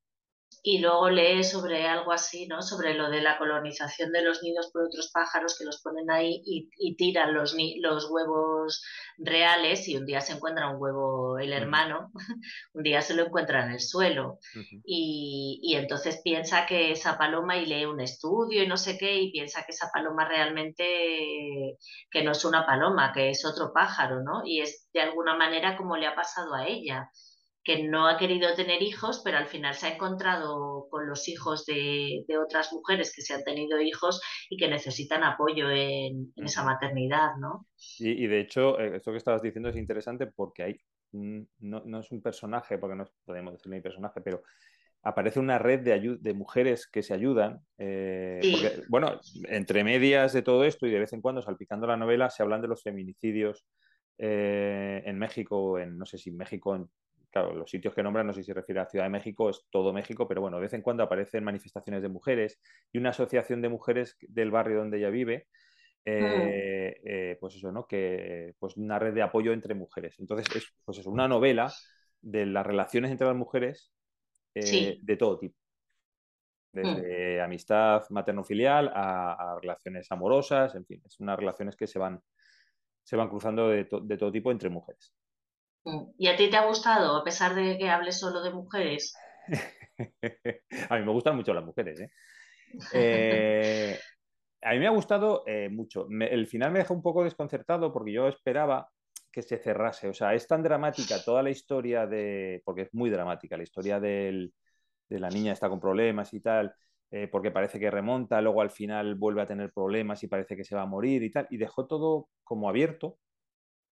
y luego lee sobre algo así, ¿no? Sobre lo de la colonización de los nidos por otros pájaros que los ponen ahí y, tiran los, los huevos reales y un día se encuentra un huevo el hermano, un día se lo encuentra en el suelo y, y, entonces piensa que esa paloma y lee un estudio y no sé qué y piensa que esa paloma realmente que no es una paloma, que es otro pájaro, ¿no? Y es de alguna manera como le ha pasado a ella que no ha querido tener hijos, pero al final se ha encontrado con los hijos de, otras mujeres que se han tenido hijos y que necesitan apoyo en, esa maternidad, ¿no? Y, de hecho, eh, esto que estabas diciendo es interesante porque hay, no, es un personaje, porque no podemos decirle ni personaje, pero aparece una red de, de mujeres que se ayudan. Eh, bueno, entre medias de todo esto y de vez en cuando, salpicando la novela, se hablan de los feminicidios eh, en México, en no sé si México, en claro, los sitios que nombran, no sé si se refiere a Ciudad de México, es todo México, pero bueno, de vez en cuando aparecen manifestaciones de mujeres y una asociación de mujeres del barrio donde ella vive, eh, mm. eh, pues eso, ¿no? Que, pues una red de apoyo entre mujeres. Entonces, es pues eso, una novela de las relaciones entre las mujeres eh, de todo tipo. Desde mm. amistad materno-filial a, relaciones amorosas, en fin, es unas relaciones que se van, se van cruzando de, de todo tipo entre mujeres. Mm. ¿Y a ti te ha gustado, a pesar de que hables solo de mujeres? a mí me gustan mucho las mujeres, ¿eh? eh a mí me ha gustado eh, mucho. el final me dejó un poco desconcertado porque yo esperaba que se cerrase. O sea, es tan dramática toda la historia de. porque es muy dramática, la historia de la niña está con problemas y tal, eh, porque parece que remonta, luego al final vuelve a tener problemas y parece que se va a morir y tal. Y dejó todo como abierto,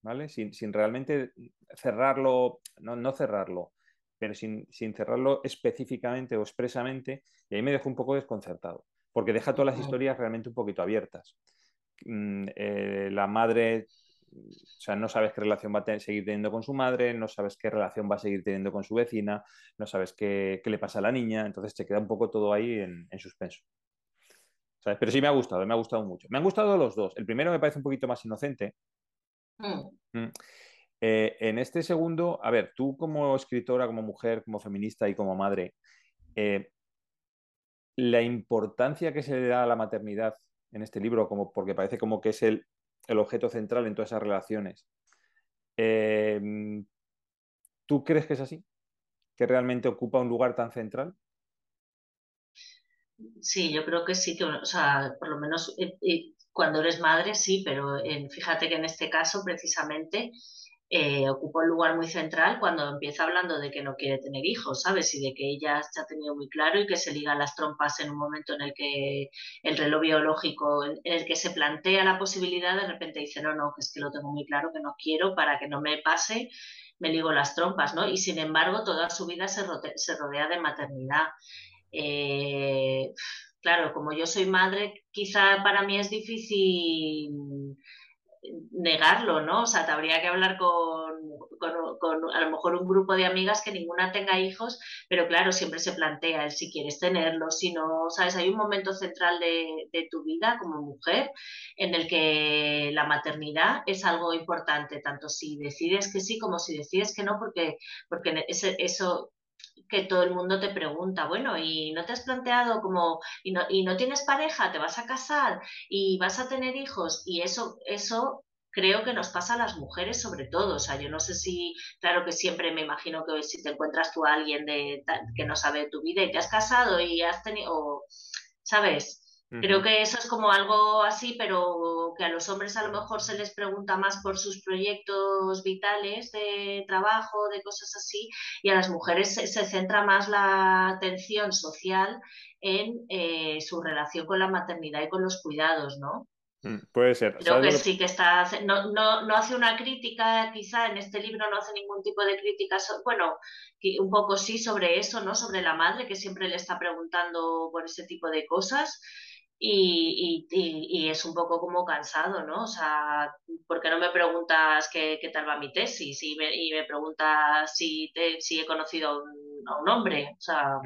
¿vale? Sin, realmente cerrarlo, no, no cerrarlo, pero sin, sin cerrarlo específicamente o expresamente. Y ahí me dejó un poco desconcertado porque deja todas las historias realmente un poquito abiertas. Mm, eh, la madre, o sea, no sabes qué relación va a seguir teniendo con su madre, no sabes qué relación va a seguir teniendo con su vecina, no sabes qué, le pasa a la niña, entonces te queda un poco todo ahí en, suspenso. Pero sí me ha gustado, me ha gustado mucho. Me han gustado los dos. El primero me parece un poquito más inocente. Mm. Mm. Eh, en este segundo, a ver, tú como escritora, como mujer, como feminista y como madre, eh, la importancia que se le da a la maternidad en este libro, como, porque parece como que es el, objeto central en todas esas relaciones. Em, ¿Tú crees que es así? ¿Que realmente ocupa un lugar tan central? Sí, yo creo que sí, que, o sea, por lo menos eh, eh, cuando eres madre, sí, pero fíjate que en este caso, precisamente, eh, ocupa un lugar muy central cuando empieza hablando de que no quiere tener hijos, ¿sabes? Y de que ella se ha tenido muy claro y que se liga las trompas en un momento en el que el reloj biológico, en el que se plantea la posibilidad, de repente dice, no, no, que es que lo tengo muy claro, que no quiero, para que no me pase, me ligo las trompas, ¿no? Y sin embargo, toda su vida se, rodea de maternidad. Eh, claro, como yo soy madre, quizá para mí es difícil negarlo, ¿no? O sea, te habría que hablar con, con, a lo mejor un grupo de amigas que ninguna tenga hijos, pero claro, siempre se plantea el si quieres tenerlos, si no, ¿sabes? Hay un momento central de, de, tu vida como mujer en el que la maternidad es algo importante, tanto si decides que sí como si decides que no, porque, porque ese, eso que todo el mundo te pregunta, bueno, ¿y no te has planteado como, y no, y no tienes pareja, te vas a casar y vas a tener hijos? Y eso, eso creo que nos pasa a las mujeres sobre todo. O sea, yo no sé si, claro que siempre me imagino que si te encuentras tú a alguien de, que no sabe tu vida y te has casado y has tenido, ¿sabes? Creo que eso es como algo así, pero que a los hombres a lo mejor se les pregunta más por sus proyectos vitales de trabajo, de cosas así, y a las mujeres se, centra más la atención social en eh, su relación con la maternidad y con los cuidados, ¿no? Mm, puede ser. Creo que sí que está, no, no, no, hace una crítica, quizá en este libro no hace ningún tipo de crítica, bueno, un poco sí sobre eso, ¿no? Sobre la madre que siempre le está preguntando por ese tipo de cosas y, y, es un poco como cansado, ¿no? O sea, ¿por qué no me preguntas qué, qué tal va mi tesis? Y me, y me preguntas si, te, si he conocido a un, hombre, o sea...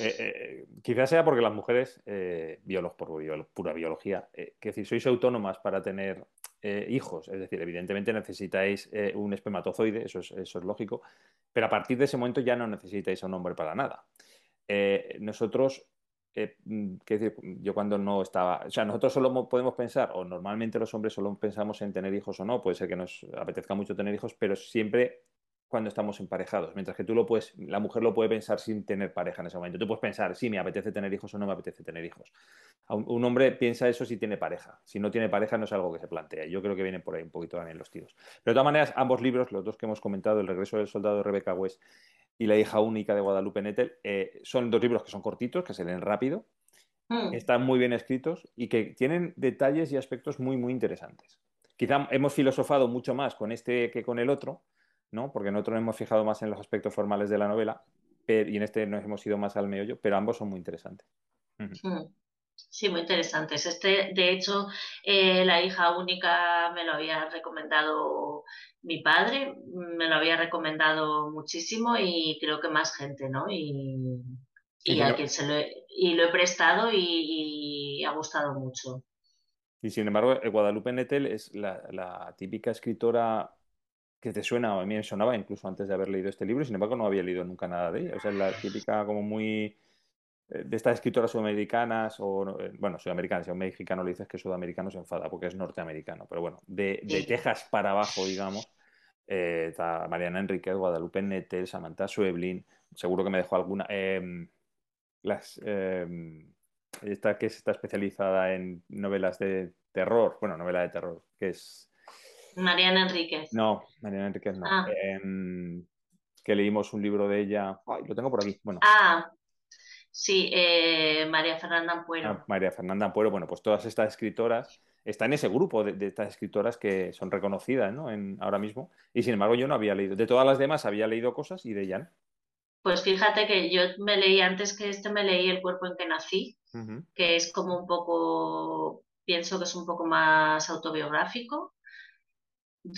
Eh, eh, quizás sea porque las mujeres, eh, por pura biología, eh, que decir, sois autónomas para tener hijos, es decir, evidentemente necesitáis un espermatozoide, eso es, eso es lógico, pero a partir de ese momento ya no necesitáis a un hombre para nada. nosotros mm, decir, yo cuando no estaba, o sea, nosotros solo podemos pensar, o normalmente los hombres solo pensamos en tener hijos o no, puede ser que nos apetezca mucho tener hijos, pero siempre cuando estamos emparejados, mientras que tú lo puedes, la mujer lo puede pensar sin tener pareja en ese momento. Tú puedes pensar, si me apetece tener hijos o no me apetece tener hijos. Un, hombre piensa eso si tiene pareja. Si no tiene pareja no es algo que se plantea. Yo creo que vienen por ahí un poquito también los tiros. Pero de todas maneras, ambos libros, los dos que hemos comentado, El regreso del soldado de Rebecca West y La hija única de Guadalupe Nettel, eh, son dos libros que son cortitos, que se leen rápido, mm. están muy bien escritos y que tienen detalles y aspectos muy, muy interesantes. Quizá hemos filosofado mucho más con este que con el otro, ¿no? Porque nosotros nos hemos fijado más en los aspectos formales de la novela y en este nos hemos ido más al meollo, pero ambos son muy interesantes. Sí, muy interesantes. Este, de hecho, eh, la hija única me lo había recomendado mi padre, me lo había recomendado muchísimo y creo que más gente, ¿no? Y, y, a quien se lo he, y lo he prestado y, ha gustado mucho. Y sin embargo, Guadalupe Nettel es la, típica escritora que te suena, a mí me sonaba incluso antes de haber leído este libro, sin embargo no había leído nunca nada de ella. O sea, es la típica como muy de estas escritoras sudamericanas, o eh, bueno, sudamericanas, si a un mexicano le dices que es sudamericano se enfada porque es norteamericano, pero bueno, de, de Texas para abajo, digamos, eh, está Mariana Enriquez, Guadalupe Nettel, Samantha Sueblin, seguro que me dejó alguna. Em, las, em, esta que está especializada en novelas de terror, bueno, novela de terror, que es... Mariana Enríquez. No, Mariana Enríquez no. Ah. Em, que leímos un libro de ella. Ay, lo tengo por aquí. Bueno. Ah, sí, eh, María Fernanda Ampuero. Ah, María Fernanda Ampuero, bueno, pues todas estas escritoras están en ese grupo de, estas escritoras que son reconocidas ¿no? en, ahora mismo. Y sin embargo, yo no había leído. De todas las demás había leído cosas y de ella no. Pues fíjate que yo me leí antes que este, me leí El cuerpo en que nací, que es como un poco, pienso que es un poco más autobiográfico,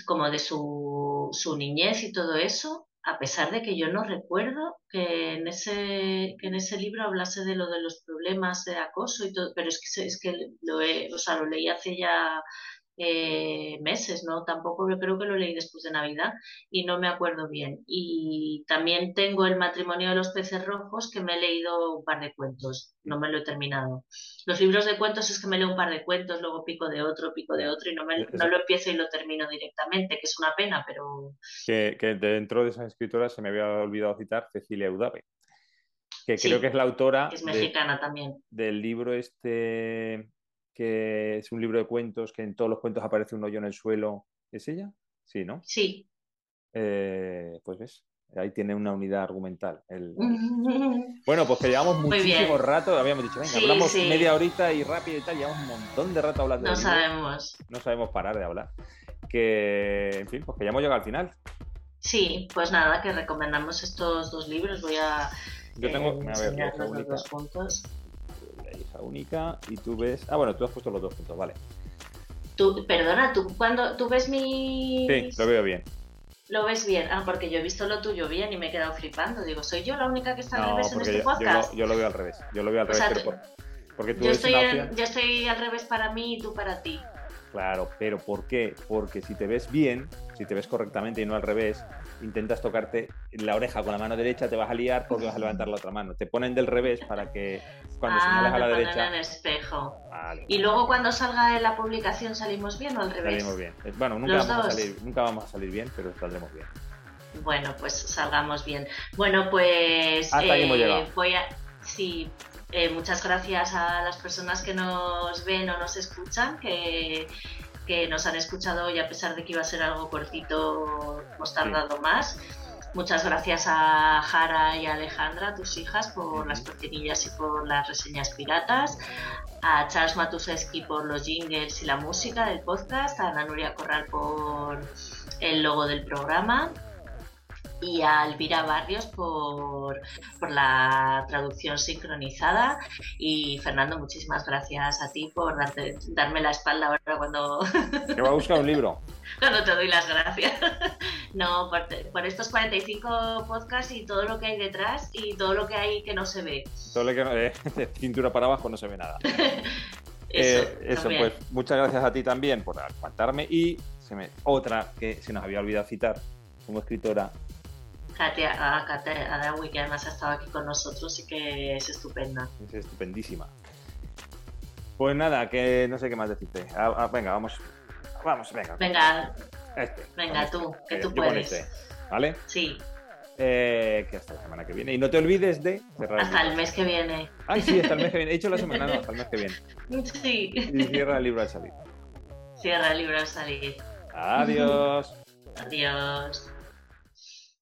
como de su, su niñez y todo eso, a pesar de que yo no recuerdo que en ese, que en ese libro hablase de lo de los problemas de acoso y todo, pero es que, es que lo, he, o sea, lo leí hace ya eh, meses, ¿no? Tampoco yo creo que lo leí después de Navidad y no me acuerdo bien. Y también tengo El matrimonio de los peces rojos que me he leído un par de cuentos, no me lo he terminado. Los libros de cuentos es que me leo un par de cuentos, luego pico de otro, pico de otro y no, me, no lo empiezo y lo termino directamente, que es una pena, pero... Que, dentro de esas escritoras se me había olvidado citar Cecilia Udave que creo que es la autora. Es mexicana también. Del libro este que es un libro de cuentos que en todos los cuentos aparece un hoyo en el suelo. ¿Es ella? Sí, ¿no? Sí. Eh, pues ves, ahí tiene una unidad argumental. Bueno, pues que llevamos muchísimo rato, habíamos dicho, venga, hablamos media horita y rápido y tal, llevamos un montón de rato hablando. No sabemos. No sabemos parar de hablar. Que, en fin, pues que ya hemos llegado al final. Sí, pues nada, que recomendamos estos dos libros. Voy a... Yo tengo, eh, a ver, los dos puntos única y tú ves... Ah, bueno, tú has puesto los dos puntos, vale. Tú, perdona, tú cuando tú ves mi... Sí, lo veo bien. Lo ves bien, ah, porque yo he visto lo tuyo bien y me he quedado flipando. Digo, ¿soy yo la única que está al revés en este podcast? Yo lo, veo al revés. Yo lo veo al revés. porque tú yo, estoy yo estoy al revés para mí y tú para ti. Claro, pero ¿por qué? Porque si te ves bien, si te ves correctamente y no al revés, intentas tocarte la oreja con la mano derecha, te vas a liar porque vas a levantar la otra mano. Te ponen del revés para que cuando ah, señales a la derecha. En espejo. Y luego cuando salga en la publicación salimos bien o al revés. Salimos bien. Bueno, nunca vamos, a salir, nunca vamos a salir bien, pero saldremos bien. Bueno, pues salgamos bien. Bueno, pues Hasta eh, voy a sí, eh, muchas gracias a las personas que nos ven o nos escuchan, que, nos han escuchado hoy a pesar de que iba a ser algo cortito, hemos tardado más. Muchas gracias a Jara y a Alejandra, tus hijas, por las cortinillas y por las reseñas piratas. A Charles Matuszewski por los jingles y la música del podcast. A Ana Nuria Corral por el logo del programa y a Elvira Barrios por, la traducción sincronizada. Y Fernando, muchísimas gracias a ti por darme la espalda ahora cuando... Que va a buscar un libro. cuando te doy las gracias. no, por, estos 45 podcasts y todo lo que hay detrás y todo lo que hay que no se ve. Todo lo que de cintura para abajo no se ve nada. eso, eh, eso pues muchas gracias a ti también por aguantarme y se me, otra que se nos había olvidado citar como escritora Katia, a Katia Adawi, que además ha estado aquí con nosotros y que es estupenda. Es estupendísima. Pues nada, que no sé qué más decirte. Ah, ah, venga, vamos. Vamos, venga. Venga. Este, venga, tú, que tú puedes. Este, ¿Vale? Sí. Eh, que hasta la semana que viene. Y no te olvides de cerrar. Hasta el, mes que viene. Ay, sí, hasta el mes que viene. He dicho la semana, no, hasta el mes que viene. Sí. Y cierra el libro al salir. Cierra el libro al salir. Adiós. Adiós.